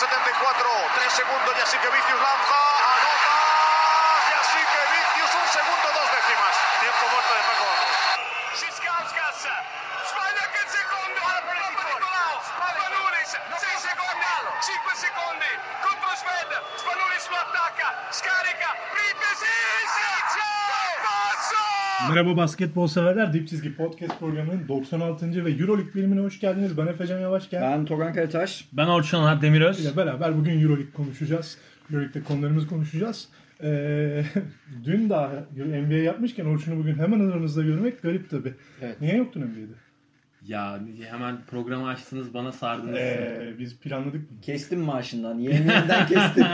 74, 3 segundos y así que Vicius lanza, anota, y así que Vicius un segundo, dos décimas. Tiempo muerto de Paco Vamos. Schiskauskas, sbaglia anche il secondo, Nicolao, Spanulis, 6 secondi, 5 secondi, contro Sved, Spanulis lo attacca, scarica, passo! Merhaba basketbol severler. Dip Çizgi Podcast programının 96. ve Euroleague bölümüne hoş geldiniz. Ben Efecan Yavaşken. Ben Togan Karataş. Ben Orçun Alp Demiröz. ile beraber bugün Euroleague konuşacağız. Euroleague'de konularımızı konuşacağız. Ee, dün daha NBA yapmışken Orçun'u bugün hemen aramızda görmek garip tabi. Evet. Niye yoktun NBA'de? Ya hemen programı açtınız bana sardınız. Ee, biz planladık. Kestim maaşından. Yemeğinden kestim.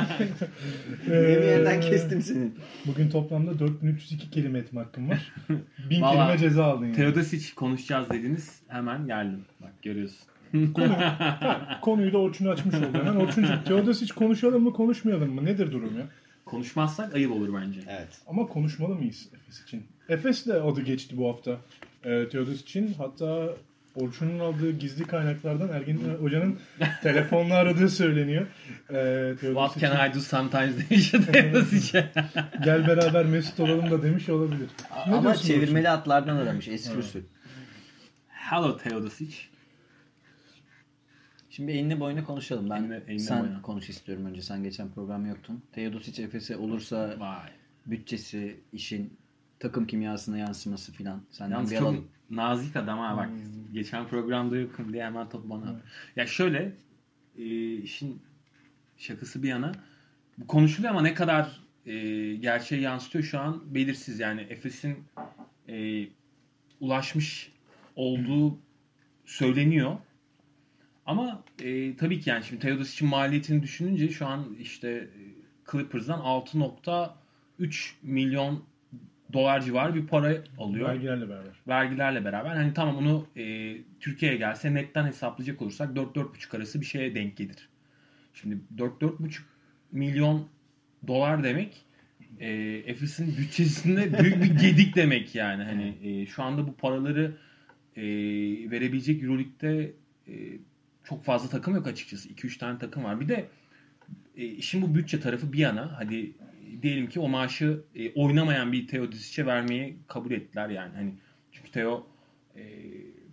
Yemeğinden kestim seni. Bugün toplamda 4302 kelime etme hakkım var. 1000 Vallahi kelime ceza aldın yani. Teodosic konuşacağız dediniz. Hemen geldim. Bak görüyorsun. Konuyu da Orçun'u açmış oldu. Hemen Orçun'cum Teodosic konuşalım mı konuşmayalım mı? Nedir durum ya? Konuşmazsak ayıp olur bence. Evet. Ama konuşmalı mıyız Efes için? Efes de adı geçti bu hafta. Ee, Teodos için hatta Orçun'un aldığı gizli kaynaklardan Ergin Hoca'nın telefonla aradığı söyleniyor. Ee, What için, can I do sometimes demiş Teodosic'e. gel beraber Mesut olalım da demiş olabilir. Ne Ama çevirmeli atlardan aramış eski usul. Hello Teodosic. Şimdi enine boyuna konuşalım. Ben Enine- enine sen boyuna. konuş istiyorum önce. Sen geçen program yoktun. Teodosic Efes'e olursa Vay. bütçesi, işin takım kimyasına yansıması filan. Senden Yalnız bir çok alalım. nazik adam ha bak. Geçen programda yokum diye hemen topu bana at. Ya şöyle e, işin şakası bir yana bu konuşuluyor ama ne kadar e, gerçeği yansıtıyor şu an belirsiz. Yani Efes'in e, ulaşmış olduğu söyleniyor. Ama e, tabii ki yani şimdi Teodos için maliyetini düşününce şu an işte e, Clippers'dan 6.3 milyon dolar civarı bir para alıyor Vergilerle beraber. vergilerle beraber hani tamam onu e, Türkiye'ye gelse netten hesaplayacak olursak 4-4,5 arası bir şeye denk gelir. Şimdi 4-4,5 milyon dolar demek e, Efes'in bütçesinde büyük bir gedik demek yani. Hani e, şu anda bu paraları e, verebilecek Euroleague'de e, çok fazla takım yok açıkçası. 2-3 tane takım var. Bir de e, işin bu bütçe tarafı bir yana hadi diyelim ki o maaşı e, oynamayan bir Teodosic'e vermeyi kabul ettiler yani. Hani çünkü Teo e,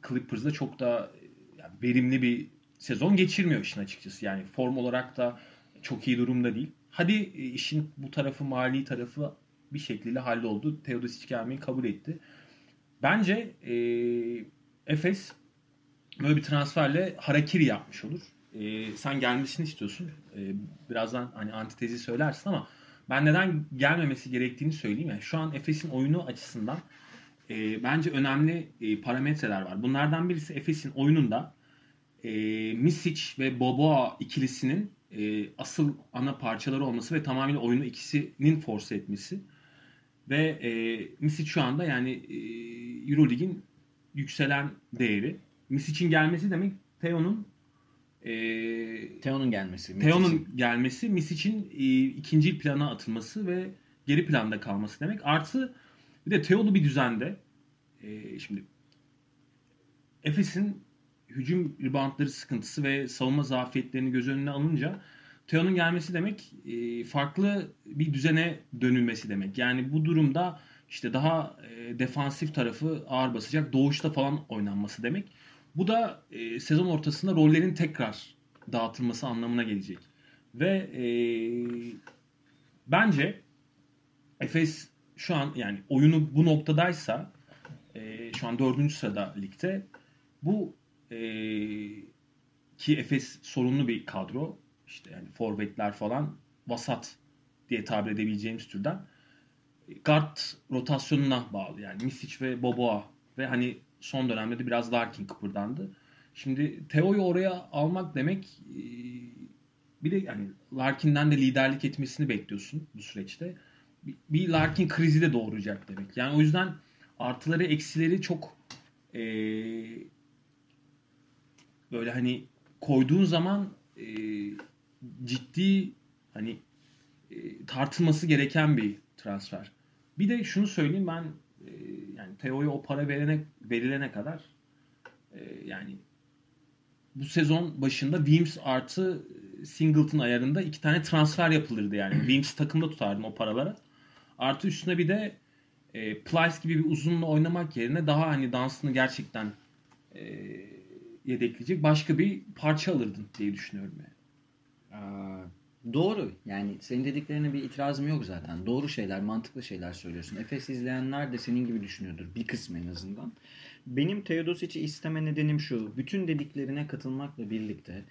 Clippers'da çok da e, yani verimli bir sezon geçirmiyor işin açıkçası. Yani form olarak da çok iyi durumda değil. Hadi e, işin bu tarafı mali tarafı bir şekilde halloldu. Teodosic gelmeyi kabul etti. Bence e, Efes böyle bir transferle harakiri yapmış olur. E, sen gelmesini istiyorsun. E, birazdan hani antitezi söylersin ama ben neden gelmemesi gerektiğini söyleyeyim. Yani şu an Efes'in oyunu açısından e, bence önemli e, parametreler var. Bunlardan birisi Efes'in oyununda e, Misic ve Boboa ikilisinin e, asıl ana parçaları olması ve tamamıyla oyunu ikisinin force etmesi. Ve e, Misic şu anda yani e, Eurolig'in yükselen değeri. Misic'in gelmesi demek Theo'nun e, Teo'nun gelmesi. Theo'nun gelmesi Misic'in e, ikinci plana atılması ve geri planda kalması demek. Artı bir de Theo'lu bir düzende e, şimdi Efes'in hücum reboundları sıkıntısı ve savunma zafiyetlerini göz önüne alınca Theo'nun gelmesi demek e, farklı bir düzene dönülmesi demek. Yani bu durumda işte daha e, defansif tarafı ağır basacak doğuşta falan oynanması demek. Bu da e, sezon ortasında rollerin tekrar dağıtılması anlamına gelecek. Ve e, bence Efes şu an yani oyunu bu noktadaysa e, şu an dördüncü sırada ligde bu e, ki Efes sorunlu bir kadro işte yani forvetler falan vasat diye tabir edebileceğimiz türden guard rotasyonuna bağlı yani Misic ve Boboa ve hani son dönemde de biraz Larkin kıpırdandı. Şimdi Teo'yu oraya almak demek e, bir de yani Larkin'den de liderlik etmesini bekliyorsun bu süreçte. Bir- Bir Larkin krizi de doğuracak demek. Yani o yüzden artıları eksileri çok e, böyle hani koyduğun zaman e, ciddi hani e, tartılması gereken bir transfer. Bir de şunu söyleyeyim ben yani Teo'ya o para verene verilene kadar e, yani bu sezon başında Wims artı Singleton ayarında iki tane transfer yapılırdı yani. Wings takımda tutardın o paralara. Artı üstüne bir de e, Plyce gibi bir uzunla oynamak yerine daha hani dansını gerçekten e, yedekleyecek başka bir parça alırdın diye düşünüyorum yani. Aa, doğru. Yani senin dediklerine bir itirazım yok zaten. Doğru şeyler, mantıklı şeyler söylüyorsun. Efes izleyenler de senin gibi düşünüyordur. Bir kısmı en azından. Benim Teodosic'i isteme nedenim şu. Bütün dediklerine katılmakla birlikte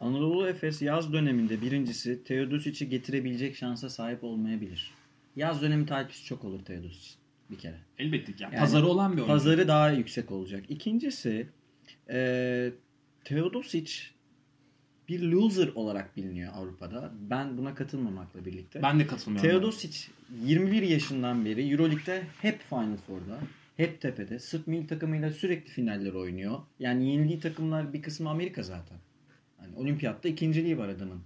Anadolu Efes yaz döneminde birincisi Teodosic'i getirebilecek şansa sahip olmayabilir. Yaz dönemi talipsi çok olur Teodosic bir kere. Elbette ki. Yani Yani pazarı olan bir oyuncu. Pazarı daha yüksek olacak. İkincisi e, Teodosic bir loser olarak biliniyor Avrupa'da. Ben buna katılmamakla birlikte. Ben de katılmıyorum. Teodosic 21 yaşından beri Euroleague'de hep Final Four'da. Hep tepede. Sırp milli takımıyla sürekli finaller oynuyor. Yani yenildiği takımlar bir kısmı Amerika zaten. Hani olimpiyatta ikinciliği var adamın.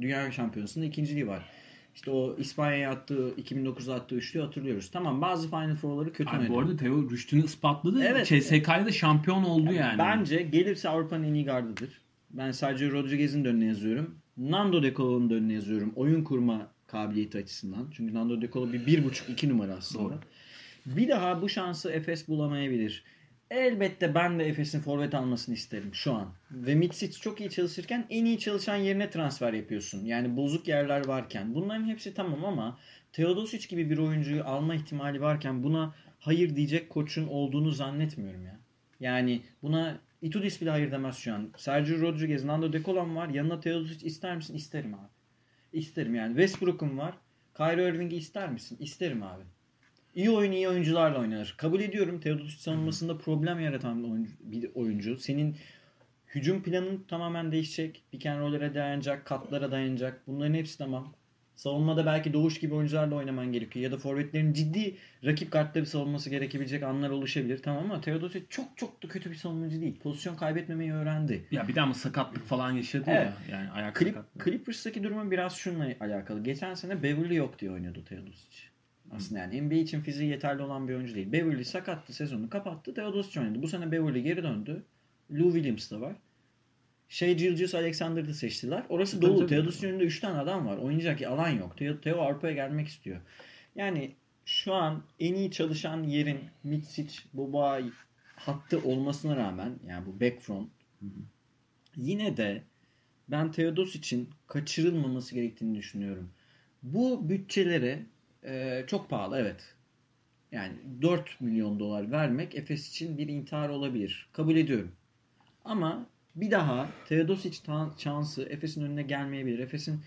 Dünya şampiyonasında ikinciliği var. İşte o İspanya'ya attığı 2009'da attığı üçlü hatırlıyoruz. Tamam bazı Final Four'ları kötü oynadı. bu arada Teo rüştünü ispatladı. Evet. CSK'da da şampiyon oldu yani. Bence gelirse Avrupa'nın en iyi gardıdır. Ben sadece Rodriguez'in de önüne yazıyorum. Nando De Colo'nun da önüne yazıyorum. Oyun kurma kabiliyeti açısından. Çünkü Nando De Colo bir, bir buçuk iki numara aslında. Doğru. Bir daha bu şansı Efes bulamayabilir. Elbette ben de Efes'in forvet almasını isterim şu an. Ve Mitsic çok iyi çalışırken en iyi çalışan yerine transfer yapıyorsun. Yani bozuk yerler varken. Bunların hepsi tamam ama Teodosic gibi bir oyuncuyu alma ihtimali varken buna hayır diyecek koçun olduğunu zannetmiyorum ya. Yani buna Itudis bile hayır demez şu an. Sergio Rodriguez, Nando De Colo var. Yanına Teodosic ister misin? İsterim abi. İsterim yani. Westbrook'um var. Kyrie Irving'i ister misin? İsterim abi. İyi oyun iyi oyuncularla oynanır. Kabul ediyorum Teodosic savunmasında problem yaratan oyuncu, bir oyuncu. Senin hücum planın tamamen değişecek. Pick and dayanacak, katlara dayanacak. Bunların hepsi tamam. Savunmada belki Doğuş gibi oyuncularla oynaman gerekiyor. Ya da forvetlerin ciddi rakip kartları savunması gerekebilecek anlar oluşabilir. Tamam ama Teodosic çok çok da kötü bir savunmacı değil. Pozisyon kaybetmemeyi öğrendi. Ya bir de ama sakatlık falan yaşadı Evet. ya. Yani ayak Clip, sakatlığı. Clippers'taki durumu biraz şununla alakalı. Geçen sene Beverly yok diye oynuyordu Teodosic. Aslında yani NBA için fiziği yeterli olan bir oyuncu değil. Beverly sakattı sezonu kapattı. Teodosic oynadı. Bu sene Beverly geri döndü. Lou Williams da var. Shea Gilgeous Alexander'ı seçtiler. Orası Tabii, dolu. tabii. Teodosic'in önünde 3 tane adam var. Oynayacak alan yok. Teo, Teo Avrupa'ya gelmek istiyor. Yani şu an en iyi çalışan yerin Mitsic, Boba hattı olmasına rağmen yani bu back front yine de ben Teodosic'in kaçırılmaması gerektiğini düşünüyorum. Bu bütçelere e, çok pahalı evet. Yani 4 milyon dolar vermek Efes için bir intihar olabilir. Kabul ediyorum. Ama bir daha Teodosic şansı Efes'in önüne gelmeyebilir. Efes'in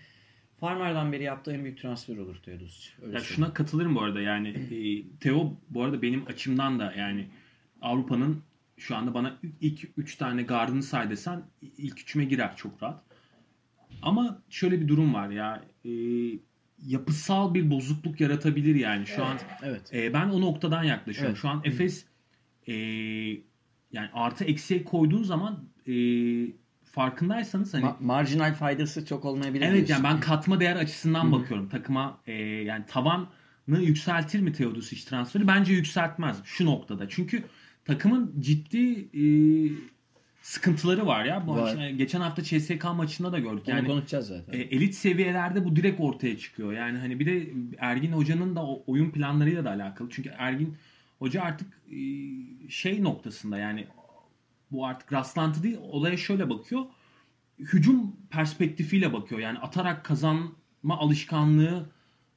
Farmer'dan beri yaptığı en büyük transfer olur Teodosic. Öyle Ya şuna katılırım bu arada yani e, Theo bu arada benim açımdan da yani Avrupa'nın şu anda bana ilk 3 tane gardını say desen ilk üçüme girer çok rahat. Ama şöyle bir durum var ya e, yapısal bir bozukluk yaratabilir yani şu an Evet. e, ben o noktadan yaklaşıyorum. Evet. Şu an Efes e, yani artı eksiye koyduğun zaman e, farkındaysanız hani Ma- marjinal faydası çok olmayabilir. Evet diyorsun. yani ben katma değer açısından bakıyorum. Takıma e, yani tavanı yükseltir mi Teodosic transferi? Bence yükseltmez şu noktada. Çünkü takımın ciddi e, sıkıntıları var ya. Bu Var. işte geçen hafta CSK maçında da gördük. Onu Yani konuşacağız zaten. e, elit seviyelerde bu direkt ortaya çıkıyor. Yani hani bir de Ergin Hoca'nın da oyun planlarıyla da alakalı. Çünkü Ergin Hoca artık e, şey noktasında yani bu artık rastlantı değil olaya şöyle bakıyor. Hücum perspektifiyle bakıyor. Yani atarak kazanma alışkanlığı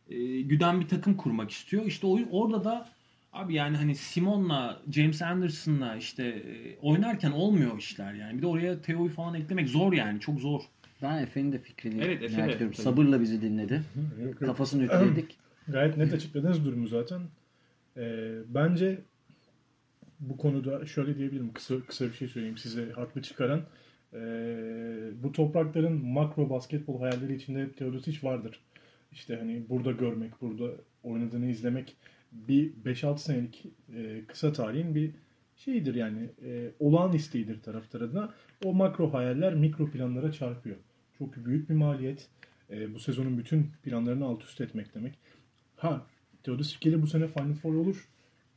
e, güden bir takım kurmak istiyor. İşte o, orada da abi yani hani Simon'la James Anderson'la işte e, oynarken olmuyor işler yani. Bir de oraya Theo'yu falan eklemek zor yani. Çok zor. Ben Efe'nin de fikrini Evet, Efe merak ediyorum. Sabırla bizi dinledi. Yok, yok. Kafasını ütüledik. Gayet net açıkladınız durumu zaten. Ee, bence bu konuda şöyle diyebilirim. Kısa, kısa bir şey söyleyeyim size haklı çıkaran. Ee, bu toprakların makro basketbol hayalleri içinde Teodosic vardır. İşte hani burada görmek, burada oynadığını izlemek bir 5-6 senelik e, kısa tarihin bir şeyidir yani e, olağan isteğidir taraftar adına. O makro hayaller mikro planlara çarpıyor. Çok büyük bir maliyet. E, bu sezonun bütün planlarını alt üst etmek demek. Ha Gelir bu sene Final Four olur.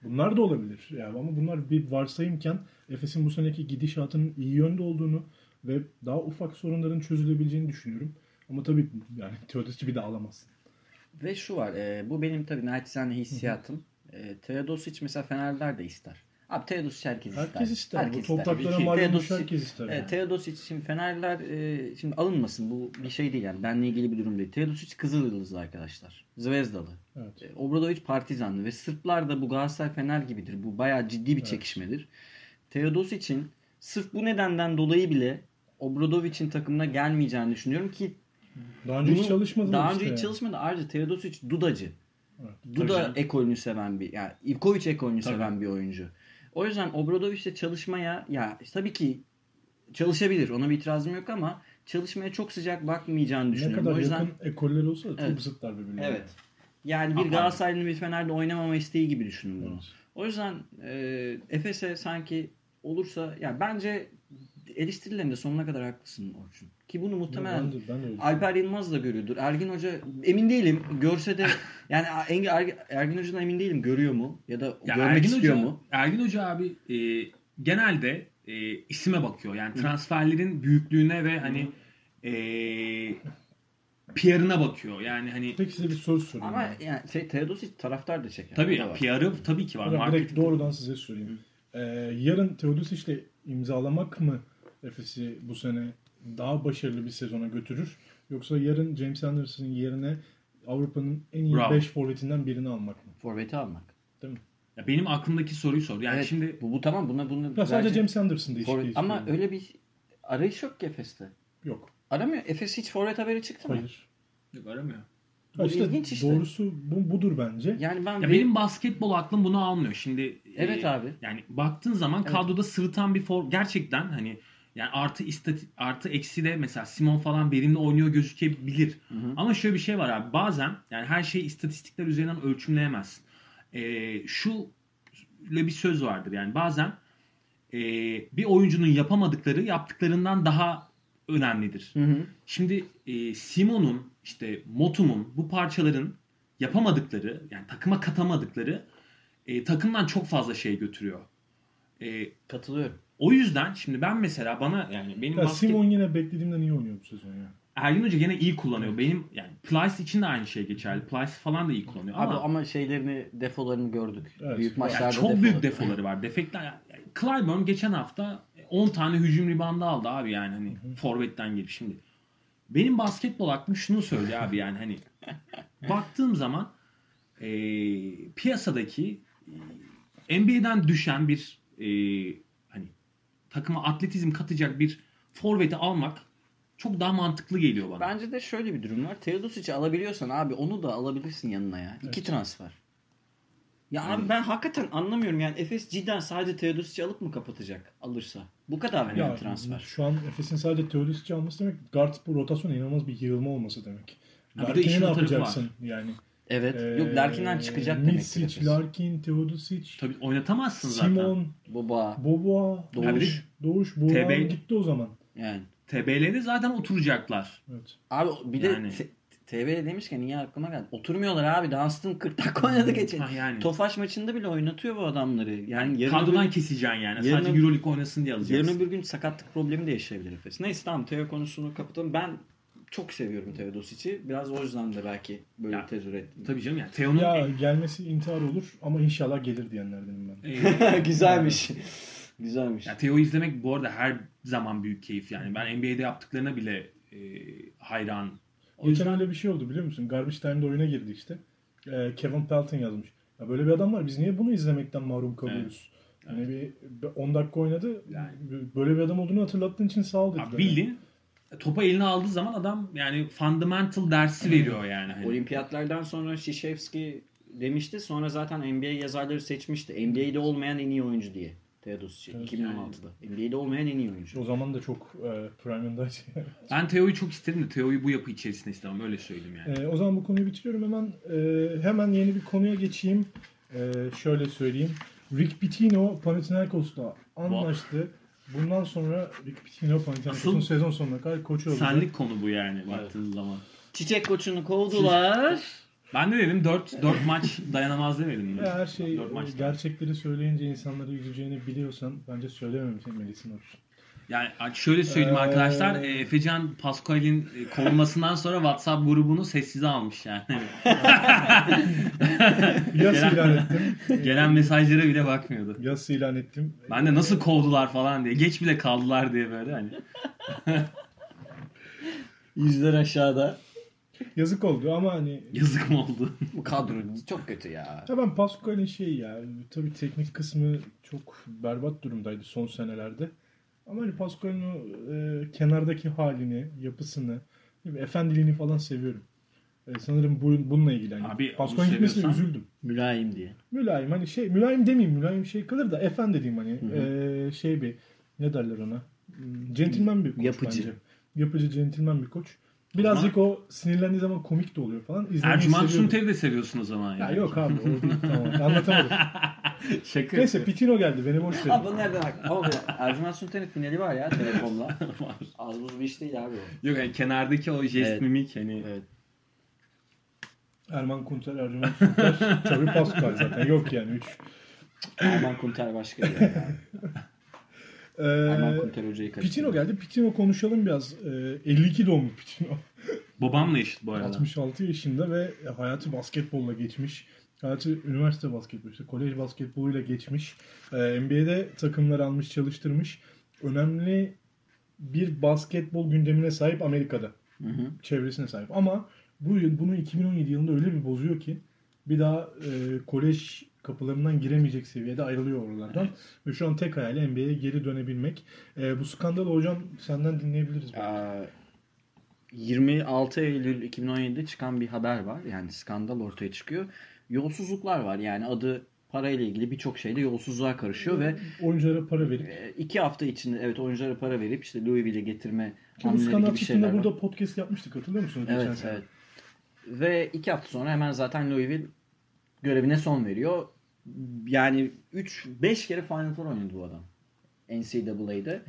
Bunlar da olabilir. Yani ama bunlar bir varsayımken Efes'in bu seneki gidişatının iyi yönde olduğunu ve daha ufak sorunların çözülebileceğini düşünüyorum. Ama tabii yani Teodosic'i bir de alamazsın. Ve şu var. e, bu benim tabii naçizane hissiyatım. E, Teodosic mesela Fenerler de ister. Abi Teodosic herkes ister. Herkes ister. Herkes Bu topraklara mal olmuş herkes ister. Evet, yani. Teodosic için Fenerler e, şimdi alınmasın bu bir şey değil yani benle ilgili bir durum değil. Teodosic Kızılyıldızlı arkadaşlar. Zvezdalı. Evet. E, Obradovic Partizanlı ve Sırplar da bu Galatasaray Fener gibidir. Bu bayağı ciddi bir Evet. çekişmedir. Teodosic'in sırf bu nedenden dolayı bile Obradovic'in takımına gelmeyeceğini düşünüyorum ki Daha önce hiç bunu- çalışmadı. daha işte önce hiç yani. çalışmadı. Ayrıca Teodosic Dudacı. Evet. Duda ekolünü seven bir yani Ivkovic ekolünü Tabii. seven bir oyuncu. O yüzden Obradovic'le çalışmaya ya tabii ki çalışabilir. Ona bir itirazım yok ama çalışmaya çok sıcak bakmayacağını Ne düşünüyorum. kadar o yüzden yakın ekoller olsa da çok Evet. zıtlar birbirlerine. evet. Yani bir Galatasaraylı'nın bir Fener'de oynamama isteği gibi düşünün bunu. Evet. O yüzden e, Efes'e sanki olursa ya bence eleştirilerinde sonuna kadar haklısın Orçun. Ki bunu muhtemelen Ben de, ben de Alper Yılmaz da görüyordur. Ergin Hoca emin değilim. Görse de yani Ergin, Ergin, Ergin Hoca'dan emin değilim. Görüyor mu? Ya da Ya görmek Ergin istiyor Hoca, mu? Ergin Hoca abi e, genelde e, isime bakıyor. Yani transferlerin büyüklüğüne ve hani e, PR'ına bakıyor. Yani hani Peki size bir soru sorayım. Ama ben. yani şey, Teodosic taraftar da çeker. tabii. PR'ı tabii ki var. Hocam Marketing- direkt doğrudan size sorayım. Ee, yarın Teodosic'le imzalamak mı Efes'i bu sene daha başarılı bir sezona götürür? Yoksa yarın James Anderson'ın yerine Avrupa'nın en iyi Bravo. 5 forvetinden birini almak mı? Forvet'i almak. Değil mi? Ya benim aklımdaki soruyu sor. Yani evet, şimdi bu, bu tamam buna bunu Ya sadece bence- James Anderson değişikliği ama istiyorum. öyle bir arayış yok ki Efes'te. Yok. Aramıyor. Efes hiç forvet haberi çıktı mı? Hayır. Yok, aramıyor. Bu işte ilginç işte. Doğrusu bu, budur bence. Yani ben Ya benim basketbol aklım bunu almıyor. Şimdi Evet e, abi. Yani baktığın zaman Evet. kadroda sırıtan bir form gerçekten hani yani artı istati, artı eksi de mesela Simon falan verimli oynuyor gözükebilir. Hı hı. Ama şöyle bir şey var abi. Bazen yani her şeyi istatistikler üzerinden ölçümleyemezsin. Ee, şu bir söz vardır. Yani bazen e, bir oyuncunun yapamadıkları yaptıklarından daha önemlidir. Hı hı. Şimdi e, Simon'un işte Motum'un bu parçaların yapamadıkları yani takıma katamadıkları e, takımdan çok fazla şey götürüyor. E, Katılıyorum. O yüzden şimdi ben mesela bana yani benim Ya basket... Simon yine beklediğimden iyi oynuyor bu sezon ya. Ergin Hoca gene iyi kullanıyor. Benim yani Plyce için de aynı şey geçerli. Plyce falan da iyi kullanıyor. Abi Ama, ama şeylerini, defolarını gördük. Evet. Büyük maçlarda yani çok defoları. büyük defoları var. Defekler. Yani Clyburn geçen hafta 10 tane hücum ribandı aldı abi yani hani forvetten gelip şimdi. Benim basketbol aklım şunu söylüyor abi yani hani baktığım zaman e, piyasadaki NBA'den düşen bir e, takıma atletizm katacak bir forveti almak çok daha mantıklı geliyor bana. Bence de şöyle bir durum var. Teodosic'i alabiliyorsan abi onu da alabilirsin yanına ya. İki transfer. Ya abi ben hakikaten anlamıyorum yani Efes cidden sadece Teodosic'i alıp mı kapatacak alırsa? Bu kadar mı Ya yani transfer? şu an Efes'in sadece Teodosic'i alması demek guard bu rotasyon inanılmaz bir yığılma olması demek. Ha, bir de Larkin'i işin ne yapacaksın yani? Evet. Ee, Yok Larkin'den çıkacak demek ki Mitsic. Larkin, Teodosic, Tabii oynatamazsın zaten. Simon, Boba Boboa, Doğuş. Doğuş, Buğra TB gitti o zaman. yani. TBL'de zaten oturacaklar. Evet. Abi bir de Yani. TBL demişken iyi aklıma geldi. Oturmuyorlar abi. Dunstan 40 dakika oynadı geçen. Ha yani. Tofaş maçında bile oynatıyor bu adamları. Yani yarın Kadrodan öbür, keseceksin yani. yarın Sadece Euroleague oynasın diye alacaksın. yarın öbür gün sakatlık problemi de yaşayabilir Efes. Neyse tamam Teo konusunu kapatalım. Ben çok seviyorum Teodosic'i. Biraz o yüzden de belki böyle Ya, tezür ettim. Tabii canım yani. Teo'nun Ya gelmesi intihar olur ama inşallah gelir diyenlerdenim ben. e, Güzelmiş. Güzelmiş. ya Teo'yu izlemek bu arada her zaman büyük keyif yani. Ben NBA'de yaptıklarına bile e, hayran. O Geçen yüzden öyle bir şey oldu biliyor musun? Garbage Time'da oyuna girdi işte. Ee, Kevin Pelton yazmış. Ya böyle bir adam var biz niye bunu izlemekten mahrum kalıyoruz? Yani bir bir 10 dakika oynadı. Yani. Böyle bir adam olduğunu hatırlattığın için sağ ol dediler. abi bildiğin topa eline aldığı zaman adam yani fundamental dersi veriyor yani. Hani. Olimpiyatlardan sonra Shishevski demişti. Sonra zaten NBA yazarları seçmişti. NBA'de olmayan en iyi oyuncu diye. Teodosic'i Evet, 2016'da. NBA'de olmayan en iyi oyuncu. O zaman da çok e, prime'ındaydı. Ben Teo'yu çok isterim de Teo'yu bu yapı içerisinde istemem öyle söyleyeyim yani. E, o zaman bu konuyu bitiriyorum hemen. e, hemen yeni bir konuya geçeyim. E, şöyle söyleyeyim. Rick Pitino Panathinaikos'la anlaştı. Bundan sonra Rick Pitino Panathinaikos'un Asıl- sezon sonuna kadar koçu olacak. Senlik konu bu yani baktığın zaman. Çiçek koçunu kovdular. Ben de dedim 4 4 maç dayanamaz demedim mi? Ya her şey Dört maç gerçekleri söyleyince insanları üzeceğini biliyorsan bence söylememelisin olsun. Yani şöyle söyleyeyim Ee, arkadaşlar. e, Efecan Pascual'in e, kovulmasından sonra WhatsApp grubunu sessize almış yani. Yas ilan ettim. Gelen mesajlara bile bakmıyordu. Yas ilan ettim. Ben de nasıl kovdular falan diye. Geç bile kaldılar diye böyle hani. Yüzler aşağıda. Yazık oldu ama hani Yazık mı oldu? Bu kadro çok kötü ya. Ya ben Pascal'in şey ya tabii teknik kısmı çok berbat durumdaydı son senelerde. Ama hani Pascal'in o e, kenardaki halini, yapısını, efendiliğini falan seviyorum. E, sanırım bu, bununla ilgili. Hani Abi, Pascal'in gitmesine üzüldüm. Mülayim diye. Mülayim hani şey mülayim demeyeyim mülayim şey kalır da efendi diyeyim hani e, şey bir ne derler ona Hmm, centilmen bir koç Yapıcı. bence. Yapıcı centilmen bir koç. Birazcık o sinirlendiği zaman komik de oluyor falan. İzlemeyi Ercüment. Sunter'i de seviyorsun o zaman Ya yani. yok abi o değil tamam anlatamadım. Şaka. Neyse Pitino geldi beni boş verin. Abi bu nereden bak? Ama Ercüment Sultan'ın finali var ya Telekom'la. Az buz bir iş değil abi o. Yok yani kenardaki o jest Evet. mimik hani. Evet. Erman Kunter, Ercüment Sunter, tabii Pascal zaten yok yani 3. Erman Kunter başka bir yer Erman Ee, Kunter hocayı Pitino geldi. Pitino konuşalım biraz. Ee, 52 doğumlu Pitino. Babamla eşit bu arada. 66 yaşında ve hayatı basketbolla geçmiş. Hayatı üniversite basketbolu, işte kolej basketboluyla geçmiş. Ee, NBA'de takımlar almış, çalıştırmış. Önemli bir basketbol gündemine sahip Amerika'da. Hı hı. Çevresine sahip. Ama bu yıl bunu 2017 yılında öyle bir bozuyor ki bir daha e, kolej kapılarından giremeyecek seviyede ayrılıyor oralardan. Ve şu an tek hayali NBA'ye geri dönebilmek. E, bu skandalı hocam senden dinleyebiliriz. Aa, 26 Eylül 2017'de çıkan bir haber var. Yani skandal ortaya çıkıyor. Yolsuzluklar var. Yani adı parayla ilgili birçok şeyde yolsuzluğa karışıyor ve Oyunculara para verip e, iki hafta içinde evet oyunculara para verip işte Louisville'e getirme hamleleri gibi şeyler var. burada podcast yapmıştık hatırlıyor musunuz? Evet, sene? evet. Ve iki hafta sonra hemen zaten Louisville görevine son veriyor. Yani 3-5 kere Final Four oynadı bu adam. NCAA'de.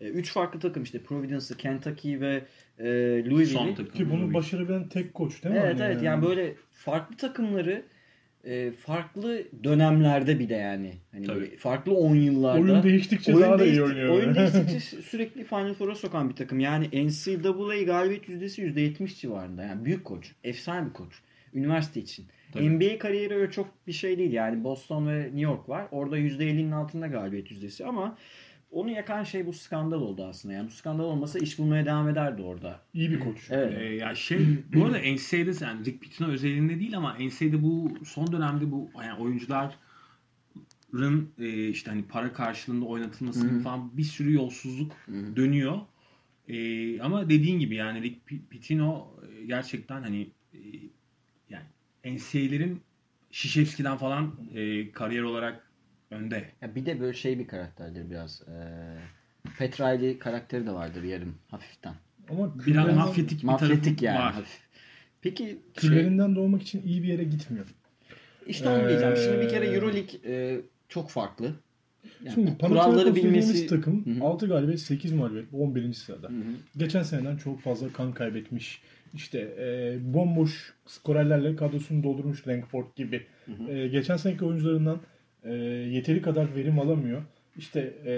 3 farklı takım işte Providence'ı, Kentucky ve e, Louisville'i. takım. Ki bunu başarabilen tek koç değil mi? Evet Hani evet yani böyle farklı takımları e, farklı dönemlerde bir de yani. Hani Tabii. farklı 10 yıllarda. Oyun değiştikçe Oyun daha da iyi oynuyor. Oyun değiştikçe sürekli Final Four'a sokan bir takım. Yani NCAA galibiyet yüzdesi %70 civarında. Yani büyük koç. Efsane bir koç. Üniversite için. Tabii. NBA kariyeri öyle çok bir şey değil. Yani Boston ve New York var. Orada %50'nin altında galibiyet yüzdesi ama onu yakan şey bu skandal oldu aslında. Yani bu skandal olmasa iş bulmaya devam ederdi orada. İyi bir koç. Evet. Ee, ya şey bu arada NCAA'de yani Rick Pitino özelinde değil ama NCAA'de bu son dönemde bu yani oyuncuların e, işte hani para karşılığında oynatılması falan bir sürü yolsuzluk hı. dönüyor. E, ama dediğin gibi yani Rick Pi- Pitino e, gerçekten hani e, yani NCAA'lerin Şişevski'den falan e, kariyer olarak önde. Ya bir de böyle şey bir karakterdir biraz. Ee, Petrali karakteri de vardır yarım hafiften. Ama Biraz mafyatik bir Mafyatik yani var. hafif. Peki şey, küllerinden doğmak için iyi bir yere gitmiyor. işte onu diyeceğim. Şimdi bir kere Ee, Euroleague e, çok farklı. Yani Şimdi kuralları Panathinaikos bilmesi takım Hı hı. 6 galibiyet 8 mağlubiyet 11. sırada. Hı hı. Geçen seneden çok fazla kan kaybetmiş. İşte e, bomboş skorerlerle kadrosunu doldurmuş Langford gibi. hı. E, geçen seneki oyuncularından e, yeteri kadar verim alamıyor. İşte e,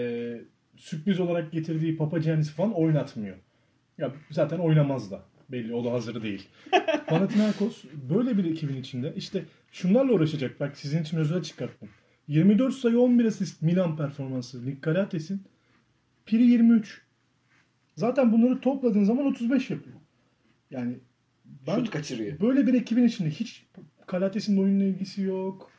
sürpriz olarak getirdiği Papagiannis falan oynatmıyor. Ya zaten oynamaz da. Belli o da hazır değil. Panathinaikos böyle bir ekibin içinde işte şunlarla uğraşacak. Bak sizin için özel çıkarttım. 24 sayı 11 asist Milan performansı. Nick Galates'in Piri 23. Zaten bunları topladığın zaman 35 yapıyor. Yani ben Şut kaçırıyor. böyle bir ekibin içinde hiç Kalates'in oyunla ilgisi yok.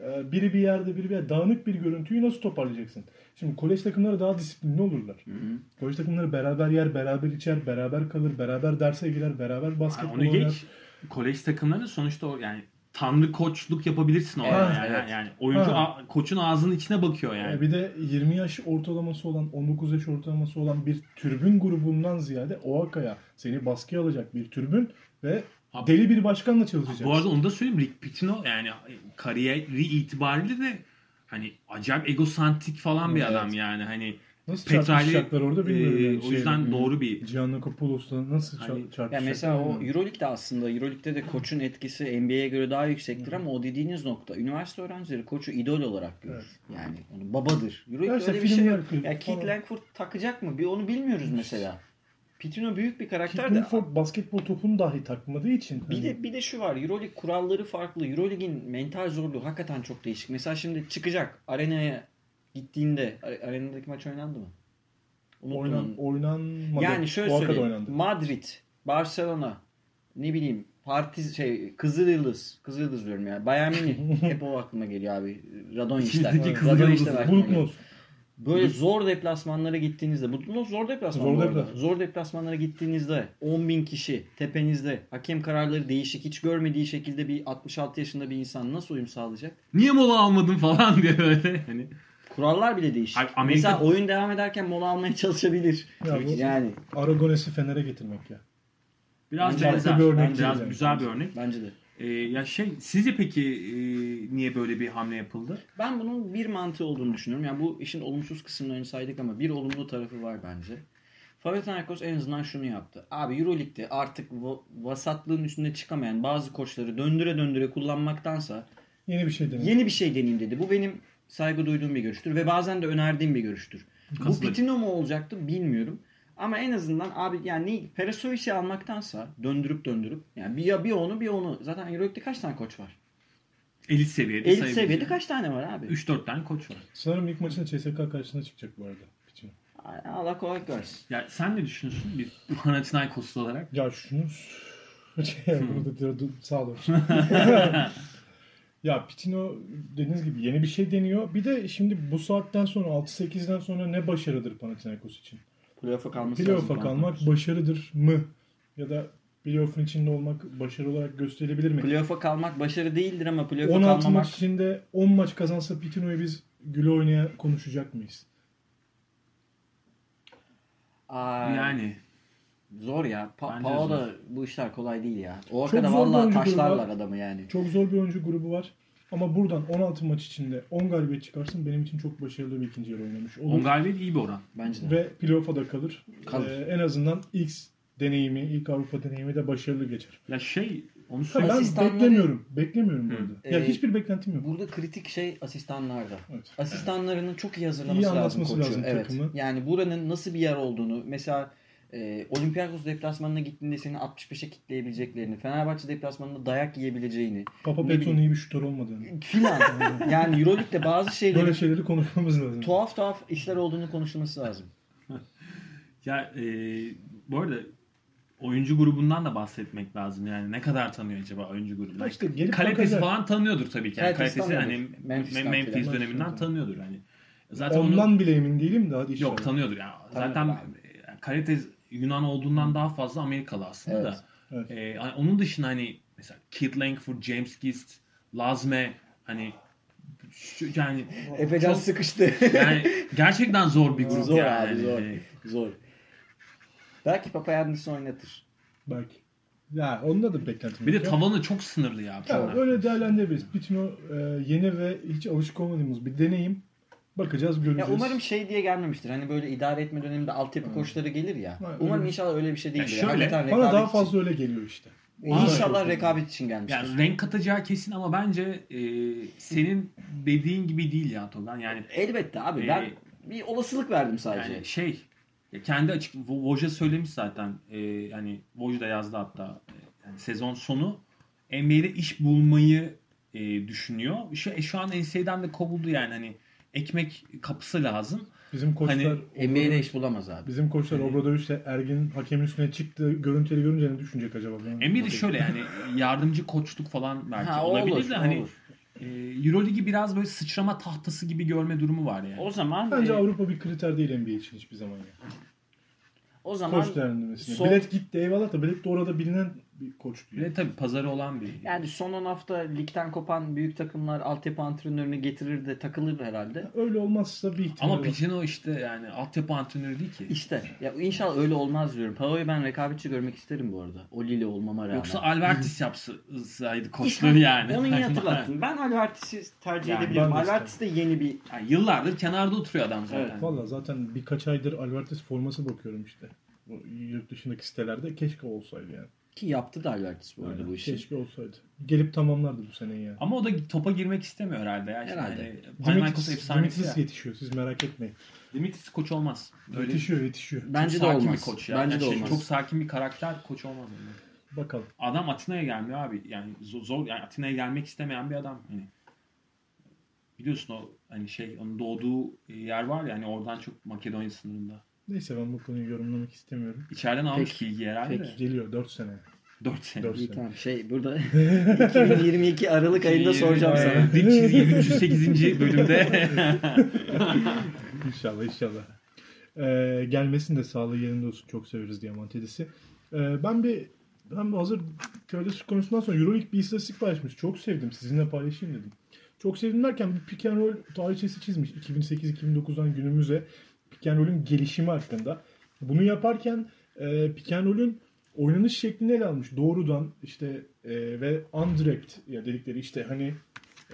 Ee, Biri bir yerde biri bir yerde dağınık bir görüntüyü nasıl toparlayacaksın? Şimdi kolej takımları daha disiplinli olurlar. Hı hı. Kolej takımları beraber yer, beraber içer, beraber kalır, beraber derse girer, beraber Yani basketbol onu oynar. geç. Kolej takımları sonuçta o yani tanrı koçluk yapabilirsin orada Evet, yani. evet. yani oyuncu Ha. a- koçun ağzının içine bakıyor yani. Ee, Bir de 20 yaş ortalaması olan, 19 yaş ortalaması olan bir türbün grubundan ziyade OAKA'ya seni baskıya alacak bir türbün ve Abi- deli bir başkanla çalışacaksın. Bu arada onu da söyleyeyim Rick Pitino yani kariyeri itibariyle de hani acayip egosantrik falan bir Evet. adam yani hani Nasıl Petrali, çarpışacaklar orada bilmiyorum. e, yani. o Şey, yüzden doğru bir Giannakopoulos'la nasıl Hani- çarpışacaklar? Ya mesela o bilmiyorum. Euroleague'de aslında Euroleague'de de koçun etkisi NBA'ye göre daha yüksektir ama o dediğiniz nokta üniversite öğrencileri koçu idol olarak görür. Yani onu babadır. Euroleague'de işte öyle bir şey yok. Ya Keith. Langford takacak mı? Bir onu bilmiyoruz mesela. Pitino büyük bir karakter Keith de Langford basketbol topunu dahi takmadığı için. bir hani- de bir de şu var. Euroleague kuralları farklı. Euroleague'in mental zorluğu hakikaten çok değişik. Mesela şimdi çıkacak arenaya gittiğinde are- arenadaki maç oynandı mı? Unuttum Oynan, oynanmadı. Yani şöyle o söyleyeyim. oynandı. Madrid, Barcelona, ne bileyim Partiz şey Kızılyıldız. Kızılyıldız diyorum ya. Bayern Münih. Hep o aklıma geliyor abi. Radon işler. Radon işler. Bulutnos. Böyle zor deplasmanlara gittiğinizde, Bulutnos zor deplasman Zor deplasman. Zor deplasmanlara gittiğinizde 10 bin kişi tepenizde, hakem kararları değişik, hiç görmediği şekilde bir 66 yaşında bir insan nasıl uyum sağlayacak? niye mola almadın falan diye böyle hani Kurallar bile değişik. Abi Amerika- Mesela oyun devam ederken mola almaya çalışabilir. Ya bu- yani Aragones'i Fener'e getirmek ya. biraz Bence benzer. bir örnek biraz değil güzel yani. bir örnek. bence de. Ee, ya şey sizce peki e, niye böyle bir hamle yapıldı? Ben bunun bir mantığı olduğunu düşünüyorum. Yani bu işin olumsuz kısımlarını saydık ama bir olumlu tarafı var bence. Panathinaikos en azından şunu yaptı. Abi Euroleague'de artık va- vasatlığın üstünde çıkamayan bazı koçları döndüre döndüre kullanmaktansa Yeni bir şey denedim. yeni bir şey deneyeyim dedi. Bu benim saygı duyduğum bir görüştür ve bazen de önerdiğim bir görüştür. Bu Katılıyorum. Pitino mu olacaktı bilmiyorum. Ama en azından abi yani ne Peresovic'i almaktansa döndürüp döndürüp yani bir ya bir onu bir onu. Zaten Euroleague'de kaç tane koç var? Elit seviyede Elit seviyede kaç tane var abi? 3-4 tane koç var. Sanırım ilk maçında CSK karşısına çıkacak bu arada. Piçin. Allah kolaylık versin. Ya sen ne düşünüyorsun bir Panathinaikoslu olarak? Ya şunu şey, burada diyordu, sağ olun. ya Pitino dediğiniz gibi yeni bir şey deniyor. Bir de şimdi bu saatten sonra 6-8'den sonra ne başarıdır Panathinaikos için? Playoff'a kalması Playoff'a kalmak başarıdır mı? Ya da playoff'un içinde olmak başarı olarak gösterilebilir mi? Playoff'a kalmak başarı değildir ama playoff'a 16 kalmamak maç içinde 10 maç kazansa Pitino'yu biz güle oynaya konuşacak mıyız? Aa, Yani zor ya. Pa Bence Pau zor. da bu işler kolay değil ya. O Çok bir valla taşlarlar adamı yani. Çok zor bir oyuncu grubu var. Ama buradan 16 maç içinde 10 galibiyet çıkarsın benim için çok başarılı bir ikinci yarı oynamış olur. 10 galibiyet iyi bir oran. Bence de. Ve playoff'a da kalır. Kalır. Ee, en azından ilk deneyimi, ilk Avrupa deneyimi de başarılı geçer. Ya şey onu Ha, söyle. ben Asistanları- beklemiyorum. Beklemiyorum Hı. Ya Ee, hiçbir beklentim yok. Burada kritik şey asistanlarda. Evet. Asistanlarının çok iyi hazırlaması İyi lazım koçu. lazım evet. takımı. Yani buranın nasıl bir yer olduğunu mesela e, Olympiakos deplasmanına gittiğinde seni 65'e kitleyebileceklerini, Fenerbahçe deplasmanında dayak yiyebileceğini Papa Petron iyi bir şutör olmadığını. filan. yani Euroleague'de bazı şeyleri Böyle şeyleri konuşmamız lazım. tuhaf tuhaf işler olduğunu konuşulması lazım. Ya e, bu arada oyuncu grubundan da bahsetmek lazım. Yani ne kadar tanıyor acaba oyuncu grubunu? Ha işte gelip Kalitesi bakacak. falan tanıyordur tabii ki. Yani Kalitesi hani tanıyordur. Memphis, filan. döneminden tanıyordur hani. Zaten Ondan onu bile emin değilim de hadi inşallah. yok tanıyordur ya. Zaten Tanıyordur e, kalite Yunan olduğundan daha fazla Amerikalı aslında Evet. da. Evet. E, hani onun dışında hani mesela Kid Langford, James Gist, Lazme hani şu, yani Efecan sıkıştı. yani gerçekten zor bir grup Zor yani. abi, zor. Zor. Belki Papayannis'i oynatır. Belki. Ya onda da beklentim Bir de tavanı çok sınırlı ya. Ya öyle değerlendirebiliriz. Pitino e, yeni ve hiç alışık olmadığımız bir deneyim. Bakacağız, Ya göreceğiz. umarım şey diye gelmemiştir. Hani böyle idare etme döneminde altyapı koçları gelir ya. Ha, umarım öyle inşallah öyle bir şey değildir. şöyle, Hakikaten Bana daha için- fazla öyle geliyor işte. İnşallah rekabet için gelmiştir. Yani renk katacağı kesin ama bence e, senin dediğin gibi değil ya Togan. Yani Elbette abi. Ee, ben bir olasılık verdim sadece. yani şey ya kendi açık Vo- Woj söylemiş zaten. E, yani Woj da yazdı hatta. E, yani sezon sonu NBA'de iş bulmayı e, düşünüyor. Şu, e, şu an NCAA'den de kovuldu yani hani ekmek kapısı lazım. Bizim koçlar Hani NBA'de iş bulamaz abi. bizim koçlar Obradoviç'le Ergin hakemin üstüne çıktı. Görüntüleri görünce ne düşünecek acaba? NBA'de şöyle yani yardımcı koçluk falan belki Ha, olabilir olur, de hani olur. e, Euroligi biraz böyle sıçrama tahtası gibi görme durumu var yani. O zaman Bence e, Avrupa bir kriter değil NBA için hiçbir zaman. ya. o zaman Koç değerlendirmesine. son- Bilet gitti eyvallah da bilet de orada bilinen bir koç diyor. Ve tabii pazarı olan bir. Yani son 10 hafta ligden kopan büyük takımlar altyapı antrenörünü getirir de takılır herhalde. Öyle olmazsa bir ihtimal Ama. Picino işte yani altyapı antrenörü değil ki. İşte ya inşallah öyle olmaz diyorum. Pao'yu ben rekabetçi görmek isterim bu arada. Oli ile olmama rağmen. Yoksa Albertis yapsaydı koçluğu İşte yani. Onu iyi hatırlattın. Ben Albertis'i tercih Yani edebilirim. ben de Albertis de yeni bir Yani yıllardır kenarda oturuyor adam zaten. Evet, Valla zaten birkaç aydır Alvarez forması bakıyorum işte. Bu yurt dışındaki sitelerde keşke olsaydı yani. Ki yaptı da Albertis bu arada bu işi. Keşke olsaydı. Gelip tamamlardı bu seneyi yani. Ama o da topa girmek istemiyor herhalde. Ya. Herhalde. Panathinaikos Dimitris, efsanesi Dimitris ya. yetişiyor siz merak etmeyin. Dimitris koç olmaz. Öyle Yetişiyor yetişiyor. Bence çok de sakin olmaz. bir koç ya. Bence Yani de şey, olmaz. Çok sakin bir karakter koç olmaz. Yani. Bakalım. Adam Atina'ya gelmiyor abi. Yani zor, zor yani Atina'ya gelmek istemeyen bir adam. Hani biliyorsun o hani şey onun doğduğu yer var ya hani oradan çok Makedonya sınırında. Neyse ben bu konuyu yorumlamak istemiyorum. İçeriden almış Peki. bilgi herhalde. Peki. Geliyor 4 sene. 4 sene. Dört İyi sene. tamam şey burada 2022 Aralık ayında soracağım sana. Dik çizgi 308. bölümde İnşallah inşallah. Ee, gelmesin de sağlığı yerinde olsun. Çok severiz Diamantidis'i. Ee, ben bir hem hazır teorik konusundan sonra Euroleague bir istatistik paylaşmış. Çok sevdim. Sizinle paylaşayım dedim. Çok sevdim derken bir pick and roll tarihçesi çizmiş. 2008-2009'dan günümüze pick and roll'ün gelişimi hakkında. Bunu yaparken e, pick and roll'ün oynanış şeklini ele almış. Doğrudan işte e, ve undirect ya dedikleri işte hani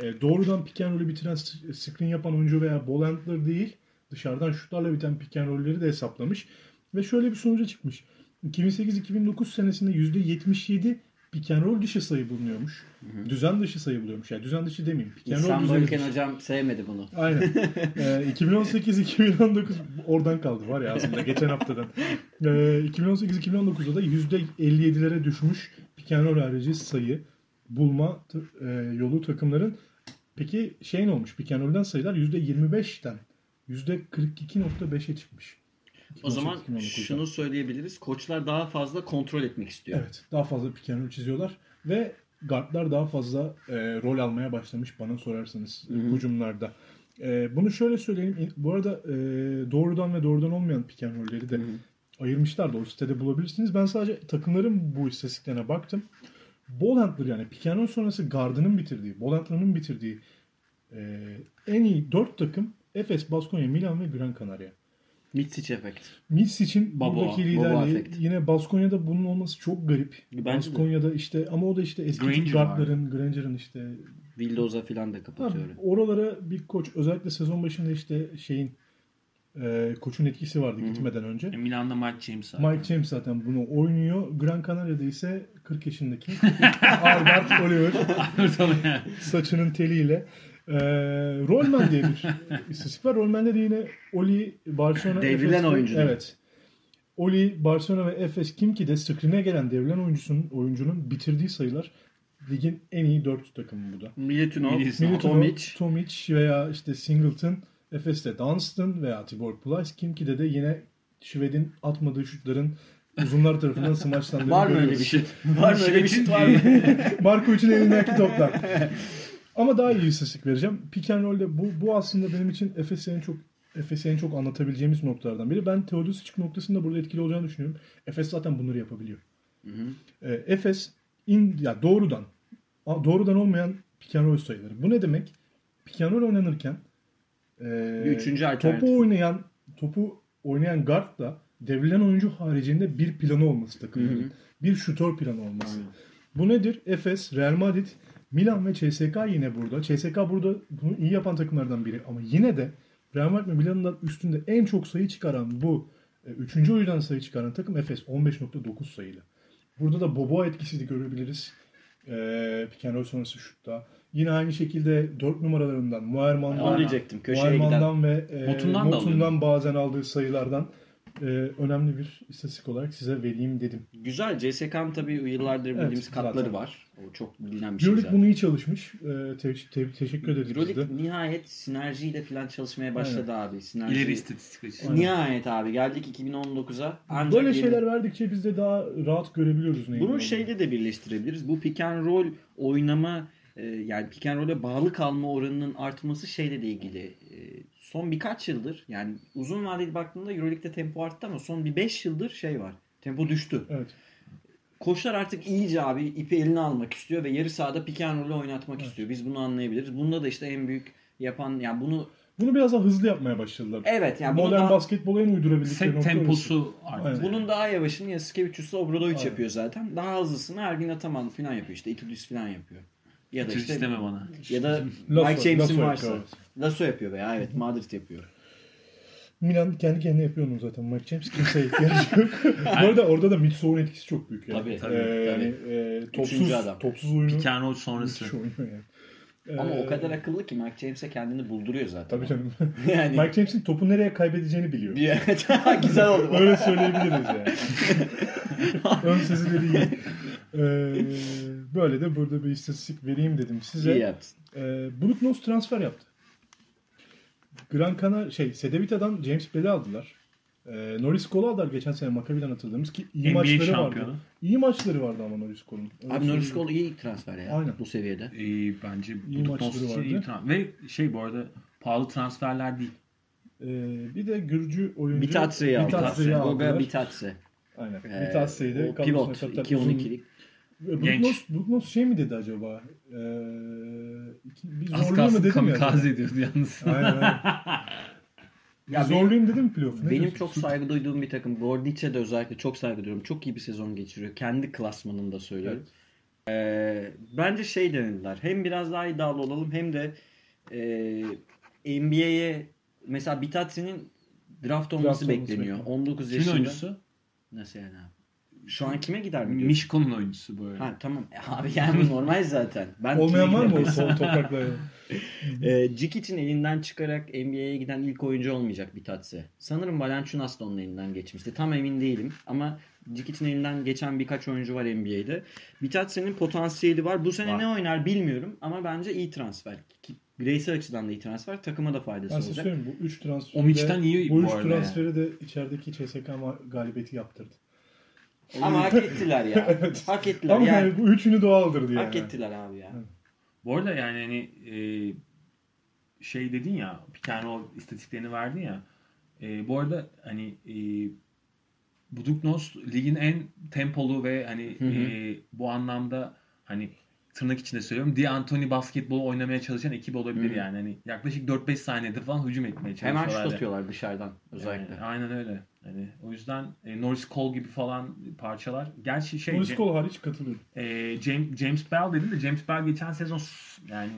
e, doğrudan pick and roll'ü bitiren screen yapan oyuncu veya ball handler değil dışarıdan şutlarla biten pick and roll'leri de hesaplamış. Ve şöyle bir sonuca çıkmış. 2008-2009 senesinde %77 pick and roll dışı sayı bulunuyormuş. Düzen dışı sayı buluyormuş. Yani düzen dışı demeyeyim. Pick and roll düzen dışı. hocam sevmedi bunu. Aynen. Ee, 2018-2019 oradan kaldı var ya aslında geçen haftadan. Ee, 2018-2019'da da %57'lere düşmüş pick and roll harici sayı bulma e, yolu takımların. Peki şey ne olmuş? Pick and roll'den sayılar %25'ten %42.5'e çıkmış. O zaman 2018-2019'da. şunu söyleyebiliriz. Koçlar daha fazla kontrol etmek istiyor. Evet. Daha fazla roll çiziyorlar ve guardlar daha fazla e, rol almaya başlamış bana sorarsanız hücumlarda. E, bunu şöyle söyleyeyim. Bu arada e, doğrudan ve doğrudan olmayan roll'leri de ayırmışlar da o sitede bulabilirsiniz. Ben sadece takımların bu istatistiklerine baktım. Ball handler yani roll sonrası guardının bitirdiği, ball handler'ın bitirdiği e, en iyi 4 takım Efes, Baskonya, Milan ve Gran Canaria. Mitsic efekt. Mitch için Baba, buradaki Baba liderliği efekt. yine Baskonya'da bunun olması çok garip. Bence de. Baskonya'da işte ama o da işte eski Granger guardların, Granger'ın işte Vildoza falan da ha, kapatıyor. oralara bir koç özellikle sezon başında işte şeyin e, koçun etkisi vardı gitmeden önce. E, Milan'da Mike James var. Mike James zaten bunu oynuyor. Gran Canaria'da ise 40 yaşındaki Albert Oliver saçının teliyle e, Rollman diye bir istatistik var. Rollman'de de yine Oli, Barcelona, Devrilen Efes oyuncu. Evet. Oli, Barcelona ve Efes Kimki'de screen'e gelen devrilen oyuncusunun oyuncunun bitirdiği sayılar ligin en iyi 4 takımı bu da. Milutinov, Tomic. Tomic veya işte Singleton, Efes'te Dunstan veya Tibor Plyce, Kimki'de de yine Şved'in atmadığı şutların uzunlar tarafından smaçlandığını Var mı öyle bir şey? Var mı öyle bir şey? Var mı? Markovic'in elindeki toplar. Ama daha iyi istatistik vereceğim. Pick and roll'de bu, bu aslında benim için Efes'i en çok Efes'i en çok anlatabileceğimiz noktalardan biri. Ben Teodosic noktasında burada etkili olacağını düşünüyorum. Efes zaten bunları yapabiliyor. Ee, Efes in, ya doğrudan doğrudan olmayan pick and roll sayıları. Bu ne demek? Pick and roll oynanırken e, Bir üçüncü topu oynayan topu oynayan guardla devrilen oyuncu haricinde bir planı olması takımının. Bir şutör planı olması. Bu nedir? Efes, Real Madrid, Milan ve CSK yine burada. CSK burada bunu iyi yapan takımlardan biri. Ama yine de Real Madrid ve Milan'ın üstünde en çok sayı çıkaran bu e, üçüncü oyundan sayı çıkaran takım Efes 15.9 sayıyla. Burada da Boboa etkisini görebiliriz. E, pick and sonrası şutta. Yine aynı şekilde 4 numaralarından giden. Muayerman'dan ve e, Motundan da Motun'dan bazen aldığı sayılardan e, önemli bir istatistik olarak size vereyim dedim. Güzel. CSK'nın tabii yıllardır bildiğimiz Evet, katları zaten. var. O çok bilinen bir şey Euroleague zaten. bunu iyi çalışmış. E, te- te- teşekkür ederiz. Euroleague nihayet sinerjiyle falan çalışmaya başladı abi. Sinerji. İleri istatistik açısından. Nihayet abi geldik 2019'a. Ancak Böyle yeni- şeyler verdikçe biz de daha rahat görebiliyoruz neyin Bunu olduğunu. şeyle de birleştirebiliriz. Bu pick and roll oynama e, yani pick and roll'e bağlı kalma oranının artması şeyle de ilgili. Son birkaç yıldır yani uzun vadeli baktığında Euroleague'de tempo arttı ama son bir 5 yıldır şey var. Tempo düştü. Evet. Koçlar artık iyice abi ipi eline almak istiyor ve yarı sahada pick and oynatmak istiyor. Biz bunu anlayabiliriz. Bunda da işte en büyük yapan yani bunu Bunu biraz daha hızlı yapmaya başladılar. evet yani Modern daha- basketbola en uydurabildikleri nokta temposu arttı. Bunun daha yavaşını Yasikevicius'la Obradovic Aynen. yapıyor zaten. Daha hızlısını Ergin Ataman falan yapıyor işte. Itudis falan yapıyor. Ya da işte isteme bana. ya da Mike James'in varsa. yapıyor. Lasso yapıyor veya evet Madrid yapıyor. Milan kendi kendine yapıyor onu zaten. Mike James kimseye ihtiyacı yok. Bu arada orada da Mitso'nun etkisi çok büyük. Yani. Tabii, tabii, Ee, tabii. Yani, e, topsuz, adam. topsuz oyunu. Roll sonrası. yani. Ama Ee, o kadar akıllı ki Mike James'e kendini bulduruyor zaten. Tabii canım. Yani Mike James'in topu nereye kaybedeceğini biliyor. Güzel oldu. Öyle söyleyebiliriz yani. Ön sezileri iyi. Ee, böyle de burada bir istatistik vereyim dedim size. İyi yaptın. Ee, Brook transfer yaptı. Gran Canaria şey Cedevita'dan James Bell'i aldılar. Ee, Norris Cole'u aldılar geçen sene Maccabi'den hatırladığımız ki iyi NBA maçları şampiyonu. vardı. İyi maçları vardı ama Norris Cole'un. Öyle Abi Norris. Cole iyi transfer ya Aynen. bu seviyede. İyi bence İyi bu maçları için vardı. iyi tran- Ve şey bu arada pahalı transferler değil. Ee, bir de Gürcü oyuncu Bitatse'yi aldı. Bitatse'yi Goga aldılar. Bitatse. Aynen. Ee, Bitatse'yi de pivot. kattılar. Uzun- 2-12'lik. Brook Nos, Brook Nos şey mi dedi acaba? Ee, iki- bir Az kalsın dedim ya. kamikaze ediyordu yalnız. Aynen aynen. Ya zorlayayım dedim mi playoff? Ne Benim diyorsun? çok saygı duyduğum bir takım. Gordic'e de özellikle çok saygı duyuyorum. Çok iyi bir sezon geçiriyor. Kendi klasmanında söylüyorum. Ee, bence şey denediler. Hem biraz daha iddialı olalım hem de e, NBA'ye mesela Bitatse'nin draft olması olması bekleniyor. bekleniyor. 19 Kimin yaşında. oyuncusu? Nasıl yani abi? Şu an kime gider mi diyorsun? Mişko'nun oyuncusu bu arada. Ha tamam. E, Abi yani normal zaten. Ben Olmayan var mı o sol toprakla? e, Cikic'in elinden çıkarak NBA'ye giden ilk oyuncu olmayacak Bitatse. Sanırım Valanciunas da onun elinden geçmişti. Tam emin değilim ama Cikic'in elinden geçen birkaç oyuncu var NBA'de. Bitatse'nin potansiyeli var. Bu sene Var. ne oynar bilmiyorum ama bence iyi transfer. Ki Bireysel açıdan da iyi transfer. Takıma da faydası Ben size olacak. söyleyeyim bu 3 transferi Omic'ten iyi bu bu 3 arada transferi de içerideki CSK galibiyeti yaptırdı. Ama hak ettiler ya. Hak ettiler. Ama yani, yani bu üçünü doğal aldırdı yani. hak ettiler abi ya. Bu arada yani hani e, şey dedin ya bir tane o istatistiklerini verdin ya e, bu arada hani e, Buduknos ligin en tempolu ve hani Hı hı. e, bu anlamda hani tırnak içinde söylüyorum D'Antoni basketbol oynamaya çalışan ekip olabilir Hı yani. Hani yaklaşık 4-5 saniyede falan hücum etmeye çalışıyorlar. Hemen şut yani. atıyorlar dışarıdan özellikle. Yani aynen öyle. Hani o yüzden e, Norris Cole gibi falan parçalar. Gerçi şey Norris Cole hariç katılıyorum. e, James, James Bell dedin de James Bell geçen sezon yani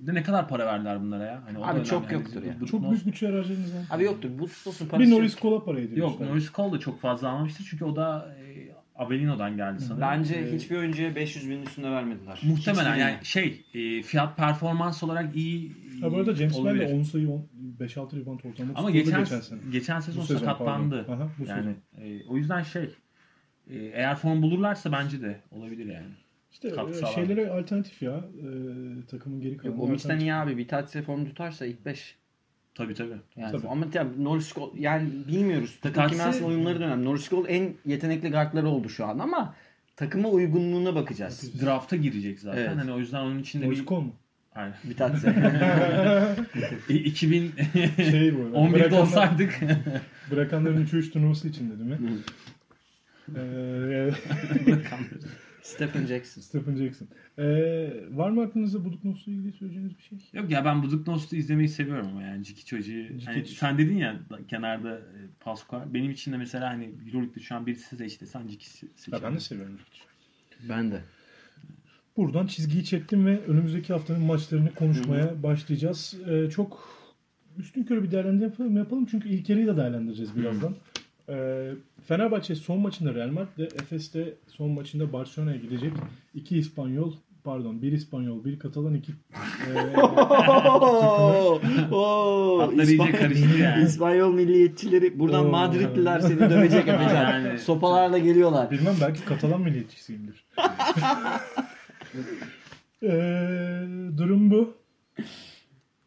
de ne kadar para verdiler bunlara ya? Hani Abi önemli. çok Hani yoktur ya. bu- Çok Norris- büyük bütçe harcadınız lan. Abi yoktur. Bu olsun parası. Bir Norris Cole'a para edilmiş. Yok Norris Cole da çok fazla almamıştır çünkü o da e, Avellino'dan geldi sanırım. Bence E, hiçbir oyuncuya 500 bin üstüne vermediler. muhtemelen Hiçbirine. yani şey e, fiyat performans olarak iyi Ha bu arada James Bell de 10 sayı 10 5-6 rebound ortalama Ama geçen geçen sene. geçen sezon, Bu sezon, sakatlandı. Aha, bu yani e, o yüzden şey e, eğer form bulurlarsa bence de olabilir yani. İşte katkı e, sağlar. şeylere alternatif ya. E, takımın geri kalanı. Mix'ten iyi abi. Bir tatse form tutarsa ilk 5. Tabii tabii. Yani Tabii. ama tabii Norris Cole yani bilmiyoruz. Takım Tatse- kimyasının uyumları dönem. Norris Cole en yetenekli guardları oldu şu an ama takıma uygunluğuna bakacağız. Drafta girecek zaten. Evet. Hani o yüzden onun içinde Norris bir Cole mu? Aynen. Bir tatse. İ- 2000 Şey bu. 11'de bırakanlar- olsaydık Bırakanların 3-3 turnuvası için değil mi? Ee, Stephen Jackson. Stephen Jackson. Ee, var mı aklınızda Buduknos'la ilgili söyleyeceğiniz bir şey? Yok ya ben Buduknos'u izlemeyi seviyorum ama yani Ciki çocuğu. Hani sen dedin ya kenarda e, Pascal. Benim için de mesela hani Euroleague'de şu an birisi seçti. Sen Ciki se- Ya seçelim. ben de seviyorum. Ben de. Buradan çizgiyi çektim ve önümüzdeki haftanın maçlarını konuşmaya başlayacağız. Ee, çok üstün körü bir değerlendirme yapalım, çünkü ilk yarıyı da değerlendireceğiz birazdan. Ee, Fenerbahçe son maçında Real Madrid, Efes'te son maçında Barcelona'ya gidecek. İki İspanyol, pardon bir İspanyol, bir Katalan, iki e, iyice İspanyol- karıştı yani. İspanyol milliyetçileri buradan Oo. Madridliler seni dövecek. Yani. Sopalarla geliyorlar. bilmem belki Katalan milliyetçisiyimdir. Ee, durum bu.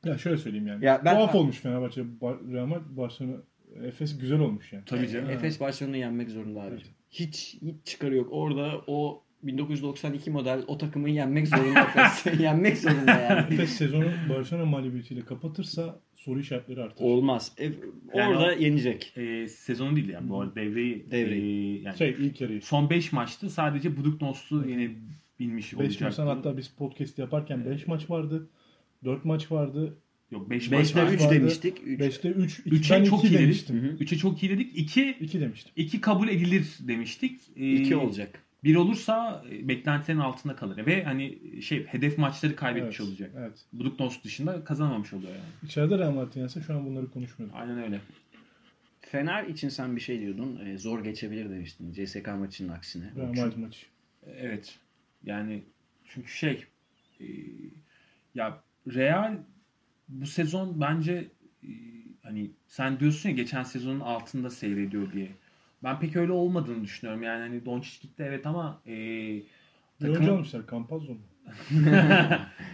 Ya şöyle söyleyeyim yani. Ya ben- Tuhaf olmuş Fenerbahçe, Real Madrid, Barcelona, Efes güzel olmuş yani. Tabii canım. Efes Barcelona'yı yenmek zorunda abi. Hiç hiç çıkarı yok. Orada o 1992 model o takımı yenmek zorunda kalsın. yenmek zorunda yani. Efes sezonu Barcelona mağlubiyetiyle kapatırsa soru işaretleri artar. Olmaz. E, Yani orada o- yenecek. E, sezonu değil yani bu arada devreyi. Devreyi. e, yani Şey ilk yarıyı. son 5 maçta sadece Buduknos'u yenebilmiş 5 olacaktı. maçtan hatta biz podcast yaparken 5 maç vardı. 4 maç vardı. Yok 5 maç 5'te var. 3 vardı. demiştik. 3. 5'te 3. 3'e ben çok 2 iyi dedik. demiştim. 3'e çok iyi dedik. 2 2 demiştim. 2 kabul edilir demiştik. 2 olacak. 1 olursa e, beklentilerin altında kalır ve hani şey hedef maçları kaybetmiş Evet, olacak. Evet. Buduknos dışında kazanamamış oluyor yani. İçeride Real Madrid yense şu an bunları konuşmuyorduk. Aynen öyle. Fener için sen bir şey diyordun. E, zor geçebilir demiştin. CSK maçının aksine. Real Madrid maçı. Evet. Yani çünkü şey e, ya Real bu sezon bence e, hani sen diyorsun ya geçen sezonun altında seyrediyor diye. Ben pek öyle olmadığını düşünüyorum. Yani hani Doncic gitti evet ama e, takımın- oyuncu almışlar. Campazzo mu?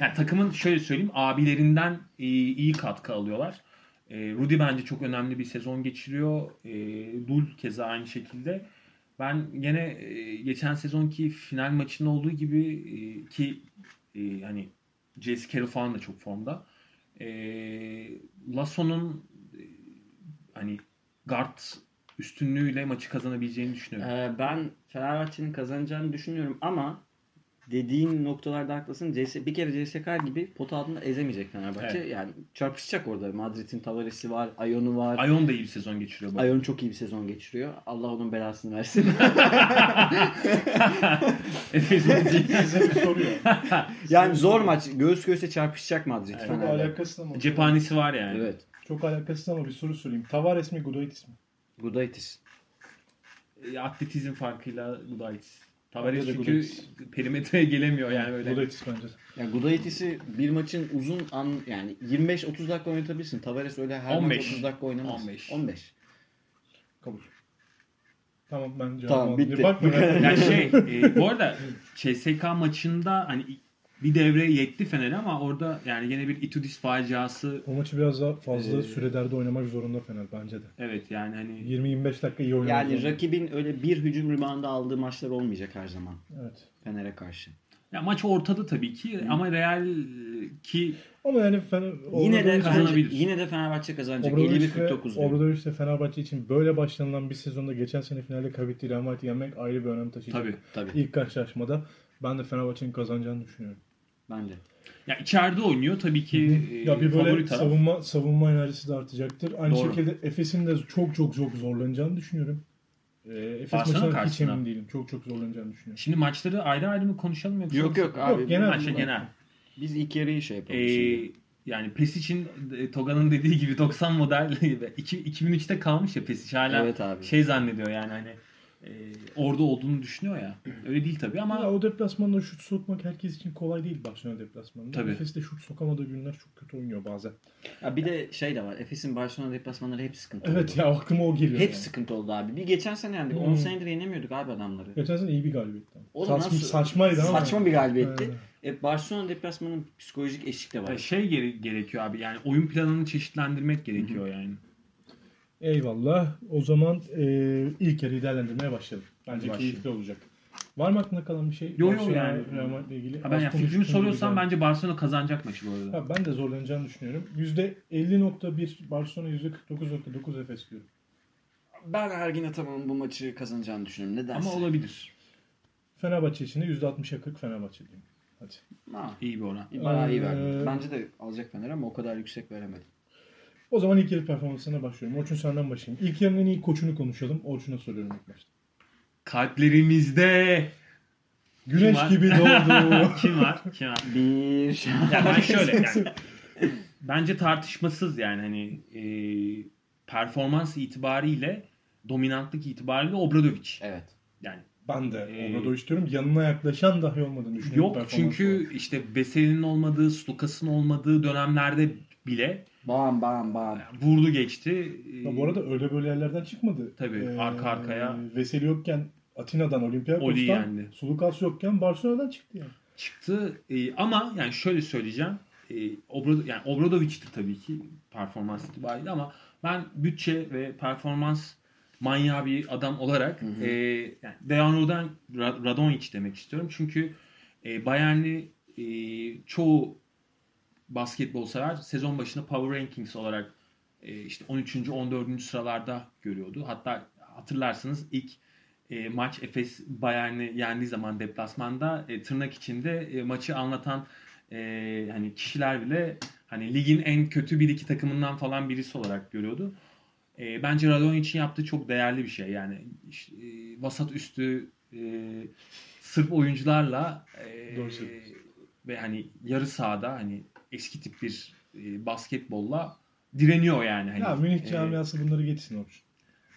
yani takımın şöyle söyleyeyim abilerinden e, iyi katkı alıyorlar. E, Rudy bence çok önemli bir sezon geçiriyor. E, Dul keza aynı şekilde. Ben gene e, geçen sezonki final maçında olduğu gibi e, ki e, hani Jesse Carroll falan da çok formda. Lasso'nun hani guard üstünlüğüyle maçı kazanabileceğini düşünüyorum. E, ben Fenerbahçe'nin kazanacağını düşünüyorum ama dediğin noktalarda haklısın. CS, bir kere CSK gibi pot altında ezemeyecek Fenerbahçe. Evet. Yani çarpışacak orada. Madrid'in Tavares'i var, Ayon'u var. Ayon da iyi bir sezon geçiriyor. arada. Ayon çok iyi bir sezon geçiriyor. Allah onun belasını versin. Yani zor maç. Göğüs göğüse çarpışacak Madrid Evet. Çok Fener'de. alakasız ama. cephanesi var yani. Evet. Çok alakasız ama bir soru sorayım. Tavares mi Gudaitis mi? Gudaitis. E, atletizm farkıyla Gudaitis. Tavares çünkü Gudaitis. perimetreye gelemiyor yani öyle. Gudaitis bence. Yani Gudaitis'i bir maçın uzun an yani 25-30 dakika oynatabilirsin. Tavares öyle her 15. maç 30 dakika oynamaz. 15. 15. Kabul. Tamam ben cevabımı Tamam, bitti. Bak merak etme. Yani şey e, bu arada CSK maçında hani bir devre yetti Fener ama orada yani yine bir Itudis faciası O maçı biraz daha fazla Ee, sürelerde oynamak zorunda Fener bence de. evet yani hani 20-25 dakika iyi oynamak Yani zorunda. rakibin öyle bir hücum reboundu aldığı maçlar olmayacak her zaman Evet. Fener'e karşı. ya maç ortada tabii ki ama Real ki Ama yani Fener, Yine de kazanabilir. yine de Fenerbahçe kazanacak. Obradovic ve- 51-49 diyor. Obradovic de Fenerbahçe için böyle başlanılan bir sezonda geçen sene finalde kaybettiği Real Madrid'i yenmek ayrı bir önem taşıyacak. tabii. Tabii. İlk karşılaşmada ben de Fenerbahçe'nin kazanacağını düşünüyorum. Ben de. Ya içeride oynuyor tabii ki e, ya bir favori böyle taraf. savunma savunma enerjisi de artacaktır. Aynı Doğru. şekilde Efes'in de çok çok çok zorlanacağını düşünüyorum. Ee, Efes maçından hiç emin değilim. Çok çok zorlanacağını düşünüyorum. Şimdi maçları ayrı ayrı mı konuşalım yoksa? Yok yok abi. Yok, genel- şey, genel. Biz ilk yarıyı şey yapalım Ee, şimdi. yani Pesic'in e, Toga'nın dediği gibi 90 model iki- 2003'te kalmış ya Pesic hala Evet abi. şey zannediyor yani hani e, orada olduğunu düşünüyor ya. Öyle değil tabii ama Ya o deplasmanda şut sokmak herkes için kolay değil Barcelona deplasmanında. Tabii. Efes de şut sokamadığı günler çok kötü oynuyor bazen. Ya bir de şey de var. Efes'in Barcelona deplasmanları hep sıkıntı Evet oldu. ya aklıma o geliyor. Hep yani. sıkıntı oldu abi. Bir geçen sene yendik. 10 Hmm. senedir yenemiyorduk abi adamları. Geçen sene iyi bir galibiyetti. O da Saçma, nasıl- saçmaydı ama. Saçma bir galibiyetti. Evet. E, Barcelona deplasmanının psikolojik eşlik de var. e, şey gere- gerekiyor abi yani oyun planını çeşitlendirmek gerekiyor yani. Eyvallah. O zaman e, ilk yarıyı değerlendirmeye başlayalım. Bence Başlayalım. keyifli olacak. Var mı aklında kalan bir şey? Yo, yo, Barcelona, yani. Real Madrid'le ilgili. Ha, ben Az yani fikrimi konuştuğum soruyorsan bence Barcelona kazanacak maçı bu arada. Ha, ben de zorlanacağını düşünüyorum. %50.1 Barcelona %49.9 Efes diyorum. Ben Ergin Ataman'ın bu maçı kazanacağını düşünüyorum. Nedense. Ama olabilir. Fenerbahçe için de %60'a 40 Fenerbahçe diyorum. Hadi. Ha, İyi bir oran. bayağı iyi Ee, verdim. Bence de alacak Fener ama o kadar yüksek veremedim. O zaman ilk yarı performansına başlıyorum. Orçun senden başlayayım. İlk yarının en iyi koçunu konuşalım. Orçun'a soruyorum ilk başta. Kalplerimizde Güneş var? gibi doğdu. kim var? Kim var? Bir Ya ben şöyle yani bence tartışmasız yani hani e, performans itibariyle dominantlık itibariyle Obradovic. Evet. Yani ben de Ee, Obradovic diyorum. Yanına yaklaşan dahi olmadığını düşünüyorum. yok çünkü olarak. işte Veseli'nin olmadığı, Slukas'ın olmadığı dönemlerde bile Bam bam bam. vurdu geçti. Ya bu arada öyle böyle yerlerden çıkmadı. Tabii, arka arkaya. Veseli yokken Atina'dan Oli Olympiakos'tan. Sulukas yokken Barcelona'dan çıktı yani. çıktı. E, ama yani şöyle söyleyeceğim. E, Obrado, yani Obradovic'ti tabii ki performans itibariyle ama ben bütçe ve performans manyağı bir adam olarak e, yani Ra- Radonjic demek istiyorum. Çünkü e, Bayern'i e, çoğu basketbol sever sezon başında Power Rankings olarak e, işte 13. 14. sıralarda görüyordu. Hatta hatırlarsınız ilk e, maç Efes Bayern'i yendiği zaman deplasmanda e, tırnak içinde e, maçı anlatan e, hani kişiler bile hani ligin en kötü bir iki takımından falan birisi olarak görüyordu. E, bence Radonjic'in yaptığı çok değerli bir şey. Yani işte, e, vasat üstü e, Sırp oyuncularla e, Doğru ve hani yarı sahada hani eski tip bir e, basketbolla direniyor yani. Hani, Ya Münih e, camiası bunları geçsin Orçun.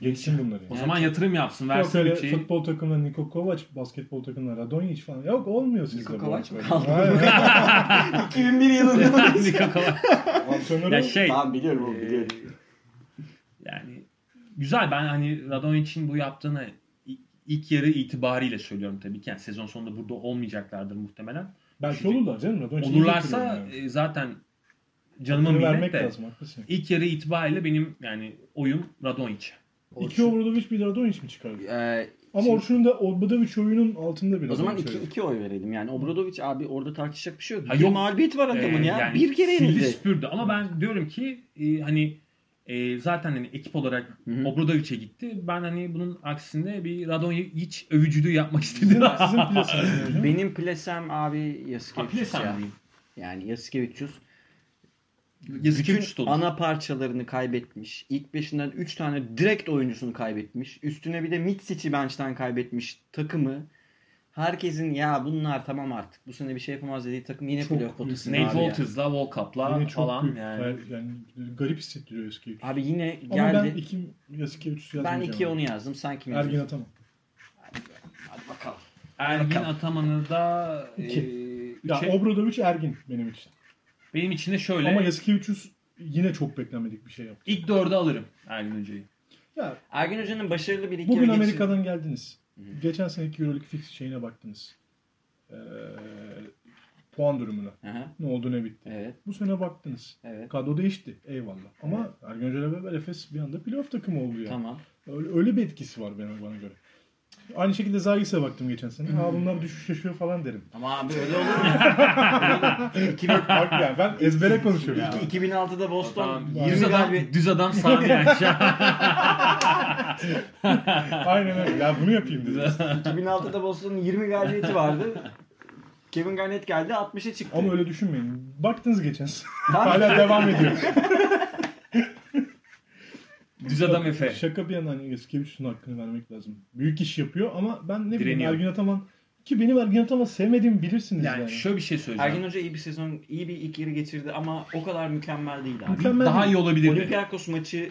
Geçsin bunları. o Yani. zaman yatırım yapsın, Yok versin öyle bütçeyi. futbol takımında Niko Kovac, basketbol takımında Radonjic falan. Yok olmuyor sizde. Niko Kovac mı kaldı? Aynen. 2001 yılında. Niko Kovac. Ya şey Tamam biliyorum oğlum e, biliyorum. yani güzel ben hani Radonjic'in bu yaptığını ilk yarı itibariyle söylüyorum tabii ki. Yani sezon sonunda burada olmayacaklardır muhtemelen. Belki olurlar canım. Radonjic Olurlarsa yani. e, zaten canıma minnet vermek de lazım haklısın. ilk yarı itibariyle benim yani oyum Radonjic. İki Obradovic bir Radonjic mi çıkardı? Ee, Ama şimdi- Orçun'un da Obradovic oyunun altında bir o zaman iki, iki oy verelim. Yani Obradovic abi orada tartışacak bir şey yok. Ha, bir yok. mağlubiyet var adamın Ee, ya. yani bir kere sildi yenildi. süpürdü. Ama ben diyorum ki e, hani e, zaten hani ekip olarak. Obradovic'e gitti. Ben hani bunun aksinde bir Radonjic övücülüğü yapmak istedim. Sizin, hocam? Benim plesem abi Yasikevicius ya. diyeyim. Yani Yasikevicius Yasikevicius bütün ana parçalarını kaybetmiş. İlk beşinden 3 tane direkt oyuncusunu kaybetmiş. Üstüne bir de Mitsic'i bench'ten kaybetmiş takımı. Herkesin ya bunlar tamam artık bu sene bir şey yapamaz dediği takım yine Çok playoff potasında Nate. Walters'la, Yine çok falan büyük. yani. Yani. yani garip hissettiriyor eski. Abi yine Ama geldi. ben iki Yasikevicius Ben, yazmayacağım. iki onu yazdım. Sen kimi Ergin yazıyorsun? Atamam. Hadi bakalım. Ergin Bakalım. Ataman'ı da e, İki. Ya üçe- Obradovic Ergin benim için. benim için de şöyle Ama Yasikevicius yine çok beklenmedik bir şey yaptı. ilk dörde alırım Ergin Hoca'yı. Ya Ergin Hoca'nın başarılı bir iki bugün geçir- Amerika'dan geldiniz. Geçen seneki Euroleague fix şeyine baktınız. Ee, puan durumuna. Aha, Ne oldu ne bitti. evet, Bu sene baktınız. evet. Kadro değişti. Eyvallah. Ama Ergen Hoca'yla beraber Efes bir anda playoff takımı oldu yani. Tamam. Öyle, öyle bir etkisi var benim bana göre. Aynı şekilde Zagis'e baktım geçen sene. Ha bunlar düşüş yaşıyor falan derim. Ama abi öyle olur mu? 2000, Bak ya ben ezbere konuşuyorum. 2006'da Boston Tamam, 20 düz adam, galibiyet düz adam Sami an. Aynen öyle. Ya bunu yapayım dedim. 2006'da Boston'un 20 galibiyeti vardı. Kevin Garnett geldi 60'a çıktı. Ama öyle düşünmeyin. Baktınız geçen sene. Tamam. Hala devam ediyor. Düz adam Efe. Şaka bir yana hani Eskevicius'un hakkını vermek lazım. Büyük iş yapıyor ama ben ne bileyim. Ergin Ataman ki benim Ergin Ataman sevmediğimi bilirsiniz yani. Yani şöyle bir şey söyleyeceğim. Ergin Hoca iyi bir sezon, iyi bir ilk yarı geçirdi ama o kadar mükemmel değil abi. Mükemmel Daha değil. iyi olabilirdi. Olympiakos maçı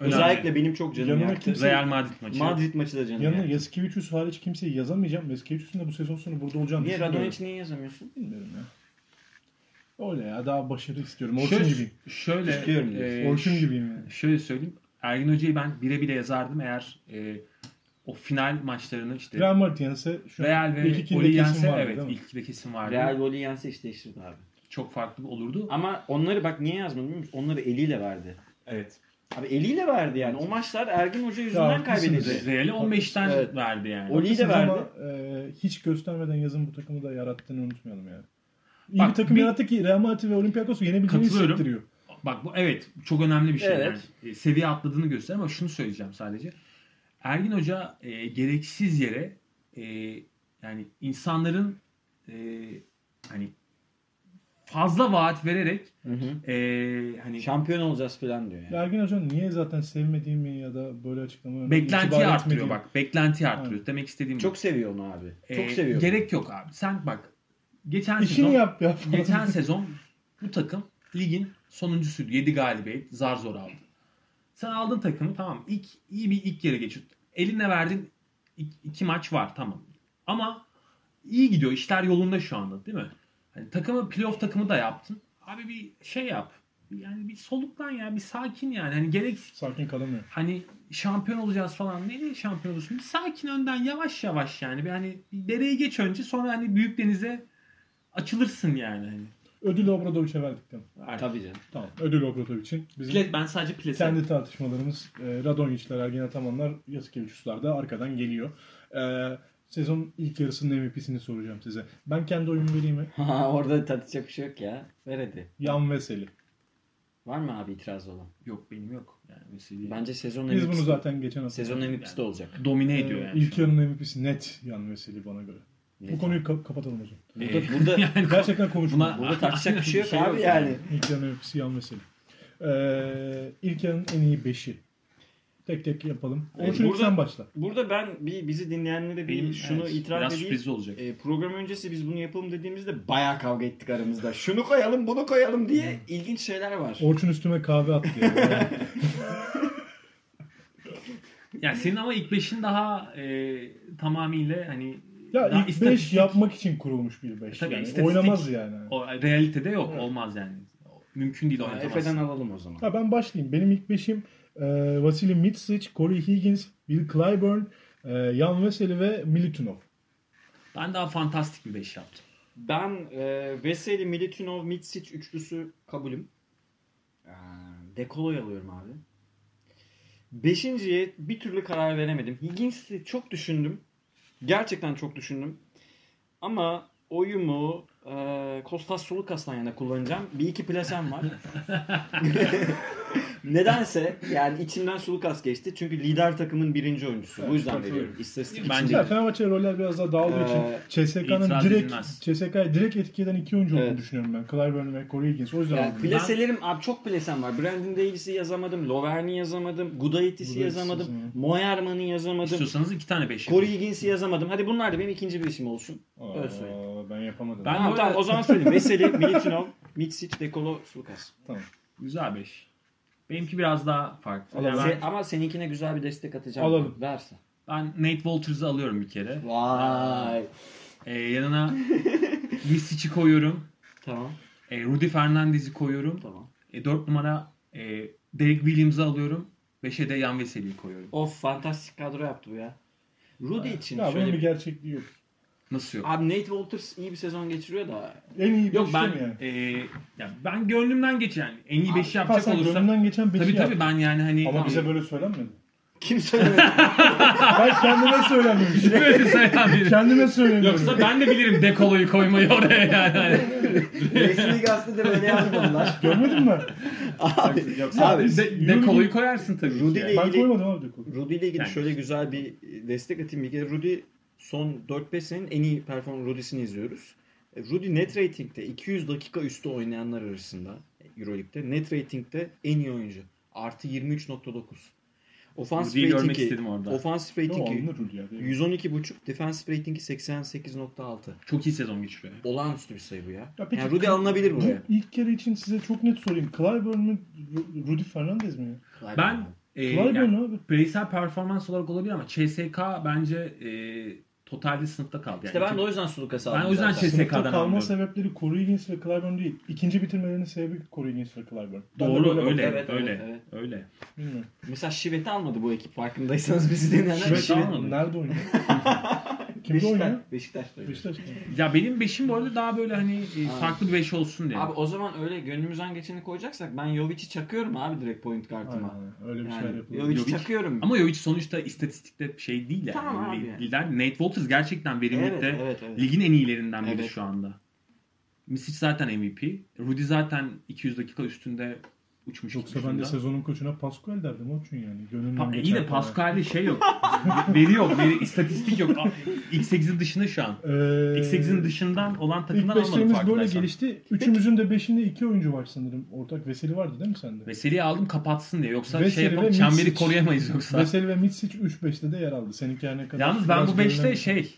Önemli. özellikle benim çok canım Yanına yaktı. kimse- Real Madrid maçı. Madrid maçı da canım Yanına yaktı. Yaskevicius hariç kimseyi yazamayacağım. Yaskevicius'un da bu sezon sonu burada olacağını Niye. Radonjic niye yazamıyorsun? Bilmiyorum ya. Öyle ya daha başarı istiyorum. Orçun Şöyle, gibiyim. şöyle, İstiyorum e, Orçun gibiyim yani. Şöyle söyleyeyim. Ergin Hoca'yı ben bire bile yazardım eğer e, o final maçlarını işte Real Madrid yense şu Real ve ilk kesin yense vardı evet ilk ikide kesin vardı. Real golü yense iş değiştirdi abi. Çok farklı olurdu. Ama onları bak niye yazmadı biliyor musun? Onları eliyle verdi. Evet. Abi eliyle verdi yani. O maçlar Ergin Hoca yüzünden kaybedildi. Real'i 15'ten Evet. verdi yani. Oli'yi de verdi. Ama e, hiç göstermeden yazın bu takımı da yarattığını unutmayalım yani. İyi Bak, bir takım bir- yarattı ki Real Madrid ve Olympiakos'u yenebileceğini hissettiriyor. Bak bu evet çok önemli bir şey. Evet. Yani. E, seviye atladığını gösteriyor ama şunu söyleyeceğim sadece. Ergin Hoca e, gereksiz yere e, yani insanların e, hani fazla vaat vererek Hı hı. e, hani Şampiyon olacağız falan diyor yani. Ergin Hocam niye zaten sevmediğimi ya da böyle açıklama beklentiyi itibar arttırıyor etmediğimi- bak. Beklentiyi arttırıyor. Demek istediğim Çok bu. seviyor onu abi. E, Çok seviyor. Gerek yok abi. Sen bak geçen İşini sezon yap ya. geçen sezon bu takım ligin sonuncusuydu. 7 galibiyet zar zor aldı. Sen aldın takımı tamam. İlk, iyi bir ilk yere geçirdin. Eline verdin iki, iki maç var tamam. Ama iyi gidiyor. işler yolunda şu anda değil mi? Hani takımı playoff takımı da yaptın. Abi bir şey yap. Yani bir soluklan ya. Bir sakin yani. Hani gerek Sakin kalamıyor. hani şampiyon olacağız falan. Ne diye şampiyon olursun? Bir sakin önden yavaş yavaş yani. Bir hani bir dereyi geç önce sonra hani büyük denize açılırsın yani. Hani. Ödülü Obradovic'e verdik tamam. Tabii canım. Tamam. Ödül Obradovic'in. Bizim Pile- ben sadece plase kendi tartışmalarımız e, Radonjiçler, Ergin Atamanlar, Yasikevicius'lar da arkadan geliyor. E, sezon ilk yarısının MVP'sini soracağım size. Ben kendi oyumu vereyim mi? Ha, Orada tartışacak bir şey yok ya. Ver hadi. Yan Veseli. Var mı abi itiraz olan? yok benim yok. Yani Veseli Bence sezon Biz MVP'si bunu zaten geçen hafta. Sezon MVP'si de olacak. domine ediyor Ee, yani. İlk yarının MVP'si net Yan Veseli bana göre. Bu konuyu ka- kapatalım zaman. Burada, Ee, burada, yani Gerçekten. Buna- burada tartışacak bir şey yok şey abi yok yani. İlk yarının MVP'si Yan Veseli. Ee, ilk yarının en iyi 5'i. Tek tek yapalım. Orçun burada- sen başla. Burada ben bir bizi dinleyenlere bir Benim, şunu evet, itiraf biraz edeyim. sürpriz olacak. E, program öncesi biz bunu yapalım dediğimizde bayağı kavga ettik aramızda. Şunu koyalım bunu koyalım diye ilginç şeyler var. Orçun üstüme kahve attı. Yani. Yani Yani senin ama ilk beşin daha e, tamamıyla hani ya ilk 5 istatistik- yapmak için kurulmuş bir 5. E tabii, yani. Oynamaz yani. o realitede yok Evet. olmaz yani. Mümkün değil Ha, oynatamazsın. Efe'den alalım o zaman. Ha, ben başlayayım. Benim ilk 5'im e, Vasily Mitsic, Corey Higgins, Bill Clyburn, e, Yan Veseli ve Militunov. Ben daha fantastik bir 5 yaptım. Ben e, Veseli, Militinov, Mitsic üçlüsü kabulüm. E, Dekolo'yu alıyorum abi. Beşinciye bir türlü karar veremedim. Higgins'i çok düşündüm. Gerçekten çok düşündüm. Ama oyumu e, Kostas Solukas'tan yana kullanacağım. Bir iki plasem var. Nedense yani içimden Sulukas geçti. Çünkü lider takımın birinci oyuncusu. Bu yüzden veriyorum. İstatistik Bence için Ya değil. Fenerbahçe roller biraz daha dağıldığı Ee, için CSK'nın direkt. CSK'yı direkt etki eden iki oyuncu olduğunu Evet. düşünüyorum ben. Clyburn ve Corey Higgins. O yüzden Yani aldım. plaselerim abi çok plasem var. Brandon Davis'i yazamadım. Lovern'i yazamadım. Gudaitis'i Gudaitis yazamadım. Moerman'ı yazamadım. İstiyorsanız iki tane 5 Corey Higgins'i yazamadım. Hadi bunlar da benim ikinci beşim olsun. Aa, Öyle söyleyeyim. ben yapamadım. Ben- Tamam, tamam o zaman söyleyeyim. Veseli, Militinov, Mitsic, Dekolo, Sulukas. Tamam. Güzel 5. Benimki biraz daha farklı. Alalım. Yani Se- ben, ama seninkine güzel bir destek atacağım. Alalım. Versin. ben Nate Walters'ı alıyorum bir kere. Vay. Ee, yanına Lisic'i koyuyorum. Tamam. E, Rudy Fernandez'i koyuyorum. Tamam. E, 4 numara e, Derek Williams'ı alıyorum. 5'e de Yan Veseli'yi koyuyorum. Of fantastik kadro yaptı bu ya. Rudy için Ya bunun şöyle bir bir... gerçekliği yok. Nasıl yok? Abi Nate Walters iyi bir sezon geçiriyor da. En iyi Yok ben mi yani? e, ya ben gönlümden geç yani. En iyi 5'i Ha, yapacak sen olursam. gönlünden geçen beşi Tabii yap. tabii ben yani hani Ama bize böyle söylenmedi. Kim söylemedi? Ben kendime söylememişim. böyle söylemedim. kendime söylemiyorum. Yoksa ben de bilirim dekoloyu koymayı oraya yani. Hani. Resmi gazetede böyle yazmadılar. Görmedin mi? Abi, Yoksa abi biz- de, dekoloyu koyarsın tabii. ki Rudy yani. ile Ben ilgili- koymadım abi Deko. Rudy ile ilgili Yani. şöyle güzel bir destek atayım. Bir kere Rudy son 4-5 senenin en iyi perform Rudy'sini izliyoruz. E, Rudy net ratingde 200 dakika üstü oynayanlar arasında Euroleague'de net ratingde en iyi oyuncu. Artı 23.9. Ofansif ratingi, istedim orada. ofansif ratingi alınır Rudy ya. değil mi? 112.5, defensif ratingi 88.6. Çok iyi sezon geçiriyor. Olağanüstü bir sayı bu ya. Ya peki, yani Rudy alınabilir bu buraya. ilk kere için size çok net sorayım. Clyburn? Ru- Rudy Fernandez mi? Ben e, Clyburn yani, abi. bireysel performans olarak olabilir ama CSK bence e, totalde sınıfta kaldı. işte Yani ben de o yüzden Sulukas'ı Ben aldım. o yüzden. CSK'dan Sınıfta kalma anlıyorum. sebepleri Corey Higgins ve Clyburn değil. İkinci bitirmelerinin sebebi Corey Higgins ve Clyburn. Ben Doğru öyle bakıyorum. Evet, öyle evet, evet. öyle. Bilmiyorum. Mesela Şivet'i almadı bu ekip farkındaysanız bizi dinleyenler. Şivet Şivet almadı. nerede oynuyor? Kimde Beşiktaş, oynuyor? Beşiktaş'ta. oynuyor. Beşiktaş'ta. Ya benim beşim bu arada daha böyle hani e, farklı bir beş olsun diye. Abi o zaman öyle gönlümüzden geçeni koyacaksak ben Jovic'i çakıyorum abi direkt point kartıma. Aynen, öyle bir Yani şeyler yapılıyor. Jovic'i Jovic- çakıyorum. Ama Jovic sonuçta istatistikte şey değil yani. Tamam abi Li- yani. Lider. Nate Walters gerçekten verimlilikte evet, evet, evet. ligin en iyilerinden biri Evet. şu anda. Misic zaten MVP. Rudy zaten 200 dakika üstünde uçmuş Yoksa ben de sezonun koçuna Pascual derdim Orçun yani. Gönlümden Pa- iyi de kadar. Pascal'de şey yok. veri yok. Veri, istatistik yok. A- X8'in dışında şu an. Ee, X8'in dışından olan takımdan almadım beşlerimiz böyle farkındaysan. gelişti. Üçümüzün de beşinde iki oyuncu var sanırım. Ortak Veseli vardı değil mi sende? Veseli'yi aldım kapatsın diye. Yoksa Veseli şey yapalım çemberi koruyamayız yoksa. Veseli ve Mitsic 3-5'te de yer aldı. Seninki her ne kadar. Yalnız ben bu 5'te görünen- şey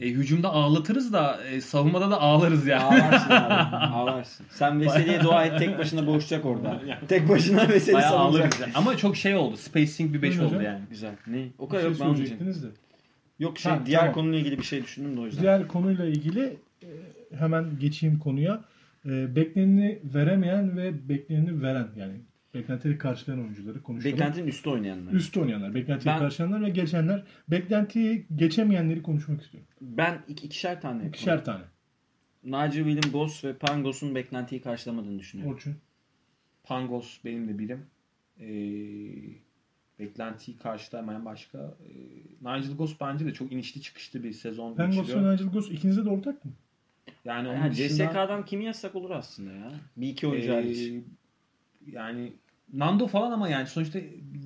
e, hücumda ağlatırız da e, savunmada da ağlarız ya. Ağlarsın abi. Ağlarsın. Sen Veseli'ye dua et tek başına boğuşacak orada. tek başına Veseli Bayağı savunacak. ağlarız. Ama çok şey oldu. Spacing bir 5 Buyurun oldu hocam. yani. Güzel. Ne? O Bir kadar şey yok ben almayacağım. söyleyecektiniz de. Yok şey Ha, diğer tamam. konuyla ilgili bir şey düşündüm de o yüzden. Diğer konuyla ilgili e, hemen geçeyim konuya. E, bekleneni veremeyen ve bekleneni veren yani beklentileri karşılayan oyuncuları konuşalım. Beklentinin üstü oynayanlar. Üstü oynayanlar, beklentiyi Ben- karşılayanlar ve geçenler, beklentiyi geçemeyenleri konuşmak istiyorum. Ben iki, ikişer tane. İkişer tane. Nigel William Goss ve Pangos'un beklentiyi karşılamadığını düşünüyorum. Orçun. Pangos benim de birim. Ee, beklentiyi karşılamayan başka. Ee, Nigel Goss bence de çok inişli çıkışlı bir sezon Pengos ve geçiriyor. Nigel Goss ikinizde de ortak mı? Yani onun Yani dışında, CSK'dan kimi yazsak olur aslında ya. Bir iki oyuncu ee, hariç. Yani Nando falan ama yani sonuçta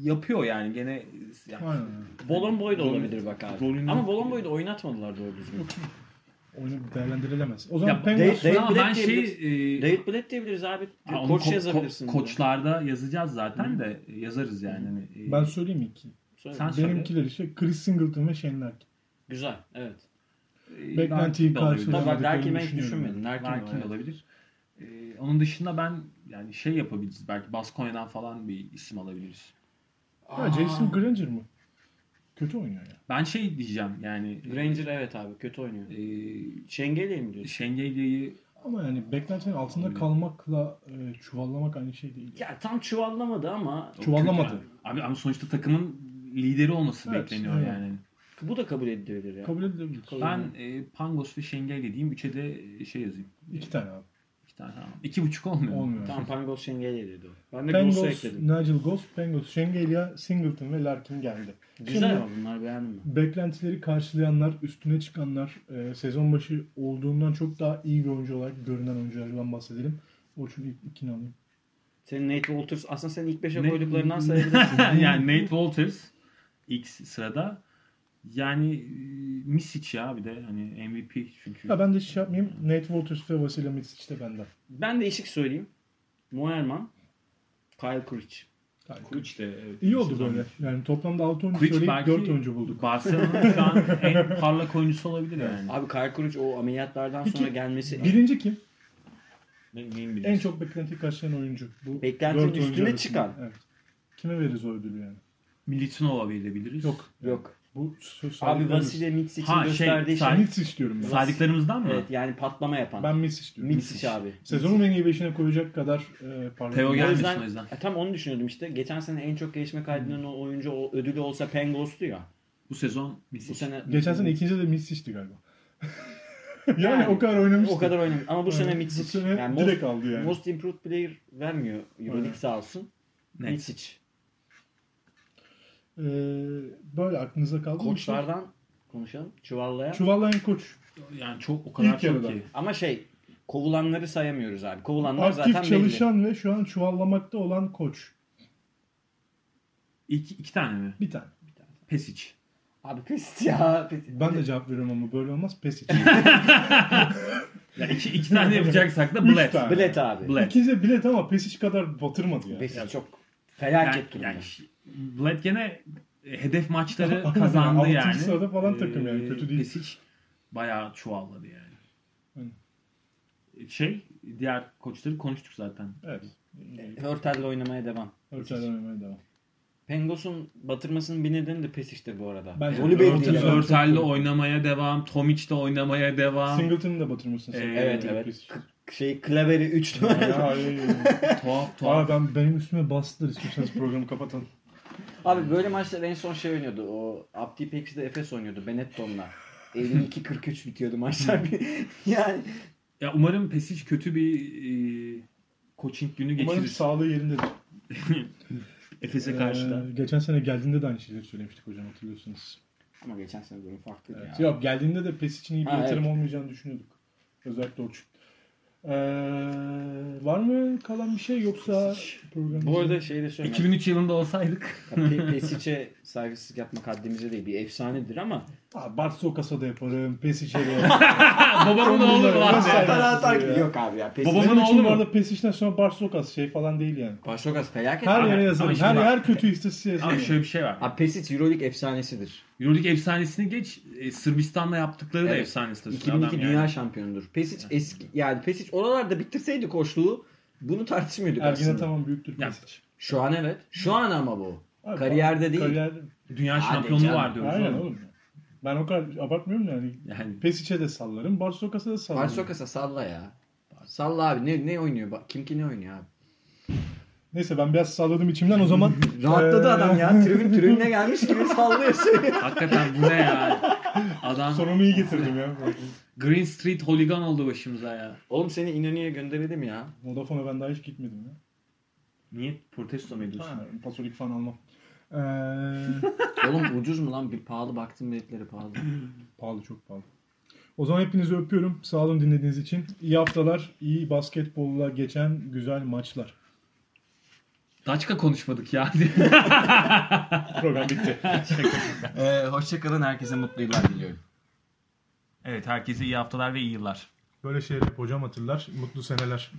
yapıyor yani gene yani Aynen. Bolon Boy da olabilir bak abi. rolünü- Ama Bolon Boy'u da oynatmadılar doğru düzgün. Oyunu değerlendirilemez. O zaman Ya, ben şey e, David Blatt diyebiliriz abi. ha, Koç ko- yazabilirsin. ko- koçlarda yazacağız zaten de yazarız yani. Hani, e, ben söyleyeyim mi iki? Söyle. sen söyle. Benimkiler işte Chris Singleton ve Shane Larkin. Güzel. Evet. E, Beklentiyi karşılayan- Tabii bak Larkin ben hiç düşünüyorum. düşünmedim. Larkin, olabilir. Ee, onun dışında ben yani şey yapabiliriz. Belki Baskonya'dan falan bir isim alabiliriz. Ha, Jason Granger mı? Kötü oynuyor ya. Ben şey diyeceğim yani Granger evet abi kötü oynuyor. e, Şengeli'ye mi diyorsun? Şengelya'yı Ama yani beklentinin altında Olabilir. kalmakla e, çuvallamak aynı şey değil. Ya tam çuvallamadı ama Çuvallamadı. Abi ama sonuçta takımın lideri olması Evet, bekleniyor evet. yani. bu da kabul edilebilir ya. Kabul edilebilir. Ben e, Pangos ve Şengelya diyeyim. Üçe de şey yazayım. İki tane abi. İki tane. Ha. İki buçuk olmuyor. mu? Olmuyor. Tam Pangos Şengeli dedi o. Ben de Goss'u Pengos, ekledim. Nigel Goss, Pengos, Şengelya, Singleton ve Larkin geldi. Güzel Şimdi- ama bunlar beğendim ben. Beklentileri karşılayanlar, üstüne çıkanlar, e, sezon başı olduğundan çok daha iyi bir oyuncu olarak görünen oyunculardan bahsedelim. Orçun ilk ikini alayım. Senin Nate Walters aslında senin ilk beşe koyduklarından sayabilirsin. yani Nate Walters ilk sırada. Yani e, Misic ya bir de hani MVP çünkü. Ya ben de şey yapmayayım. Nate Walters ve Vasily Mitsic de benden. ben de eşik söyleyeyim. Moerman, Kyle Kuric. Kulic de evet, İyi oldu böyle. Yani toplamda 6 oyuncu Kulic söyleyip belki 4 oyuncu bulduk. Barcelona'nın şu an en parlak oyuncusu olabilir yani. Abi Kyle Kuric o ameliyatlardan Peki, sonra gelmesi Birinci kim? Ne- neyin En çok beklentiyi karşılayan oyuncu. Bu Beklentinin üstüne arasında. çıkan. Evet. Kime veririz o ödülü yani? Militinova verebiliriz. Yok. Yok. Bu Abi Vasile Mitsic'in Ha, şey, gösterdiği şey. Mitsic diyorum ben. Saydıklarımızdan mı? Evet yani patlama yapan. Ben Mitsic diyorum. Mitsic abi. Sezonun en iyi beşine koyacak kadar e, parlak. Theo O gelmesin yüzden, o yüzden. E, tam onu düşünüyordum işte. Geçen sene en çok gelişme kaydeden o oyuncu o ödülü olsa Pengos'tu ya. Bu sezon Bu Misic. sene Geçen sene ikinci de Mitsic'ti galiba. yani, Yani, o kadar oynamıştı. o kadar oynamış. Ama bu Evet, sene bu Mitsic. sene yani direkt most, aldı yani. most improved player vermiyor Euroleague Evet. sağ olsun. Mitsic. Ee, böyle aklınıza kaldı mı? Koçlardan konuşalım. Çuvallayan. Çuvallayan koç. Yani çok o kadar İlk çok yarıda. ki. Ama şey kovulanları sayamıyoruz abi. Kovulanlar Aktif zaten çalışan ve şu an çuvallamakta olan koç. İki, iki tane mi? Bir tane. Pesic. belli. Abi pes ya. Pes. Ben de cevap veriyorum ama böyle olmaz. Pes için. Ya iki, iki tane yapacaksak da tane. Bilet abi. Bled. İkinci de bilet ama Pesic kadar batırmadı ya. Pes Ya- çok Yani, felaket durumda. yani Bled gene e, hedef maçları kazandı altıncı yani. sırada falan takım yani, kötü değil. Pesic bayağı çuvalladı yani. Aynen. Şey diğer koçları konuştuk zaten. Evet. Hörtel'le oynamaya devam. Örtel oynamaya devam. Pengos'un batırmasının bir nedeni de Pesic'tir bu arada. Bence Golü belli Örtel- değil. Örtel'le oynamaya devam. Tomic'le oynamaya devam. Singleton'ın da batırmasını Ee. Evet evet. Pesic. K- Şey klaveri 3 Ay, ay, ay. tuhaf tuhaf. Abi ben benim üstüme bastılar istiyorsanız programı kapatalım. Abi böyle maçlar en son şey oynuyordu. O Abdi Pex'de Efes oynuyordu Benetton'la. 52-43 bitiyordu maçlar. yani Ya umarım Pesic kötü bir e, coaching günü Umarım geçirir. sağlığı yerindedir. Efes'e karşı da. Ee, geçen sene geldiğinde de aynı şeyleri söylemiştik hocam hatırlıyorsunuz. ama geçen sene durum farklıydı Evet. ya. Yok geldiğinde de PES için iyi bir Ha, yatırım evet. olmayacağını düşünüyorduk. Özellikle Orçun. Ee, var mı kalan bir şey yoksa programımızın... Bu arada şey de söyleyeyim. 2003 yılında olsaydık. Pe- Pesic'e saygısızlık yapmak haddimize değil. Bir efsanedir ama Aa, Bart Sokas'a da yaparım, de yaparım. Babamın oğlu Taraftar ya. gibi. Yok abi ya. Pesic. Babamın oğlu mu? arada PESIC'den sonra Bart Sokas şey falan değil yani. Başokas felaket. Her abi. yere yazarım. Her, her kötü istatistiğe yazarım. Abi şöyle bir şey var. Abi Pesic Euroleague efsanesidir. Euroleague efsanesini geç. e, Sırbistan'la yaptıkları da Evet. efsanesidir. 2002 Adam dünya yani. şampiyonudur. Pesic eski yani Pesic oralarda bitirseydi koçluğu bunu tartışmıyorduk Ergin aslında. tamam büyüktür PESIC. Şu an evet. Şu an ama bu. Abi, Kariyerde değil. Kariyerde. Dünya şampiyonluğu var diyoruz. Aynen oğlum. Ben o kadar abartmıyorum yani. Yani PESIC'e de sallarım, Bart Sokas'a da sallarım. Başokas'a salla ya. Salla abi. Ne ne oynuyor? Bak kim ki ne oynuyor abi? Neyse ben biraz salladım içimden o zaman. Rahatladı Ee, adam ya. Tribün tribüne gelmiş gibi sallıyor seni. Hakikaten bu ne ya? Adam Sonumu iyi getirdim ya. Green Street holigan oldu başımıza ya. Oğlum seni İnönü'ye gönderelim ya. Vodafone'a ben daha hiç gitmedim ya. Niye protesto mu ediyorsun? Ha, Pasolik falan almam. Ee, Oğlum ucuz mu lan? Bir pahalı baktım biletleri pahalı. pahalı çok pahalı. O zaman hepinizi öpüyorum. Sağ olun dinlediğiniz için. İyi haftalar, iyi basketbolla geçen güzel maçlar. Daçka konuşmadık ya. Program bitti. ee, hoşçakalın. Herkese mutlu yıllar diliyorum. evet herkese iyi haftalar ve iyi yıllar. Böyle şeyler hep hocam hatırlar. Mutlu seneler.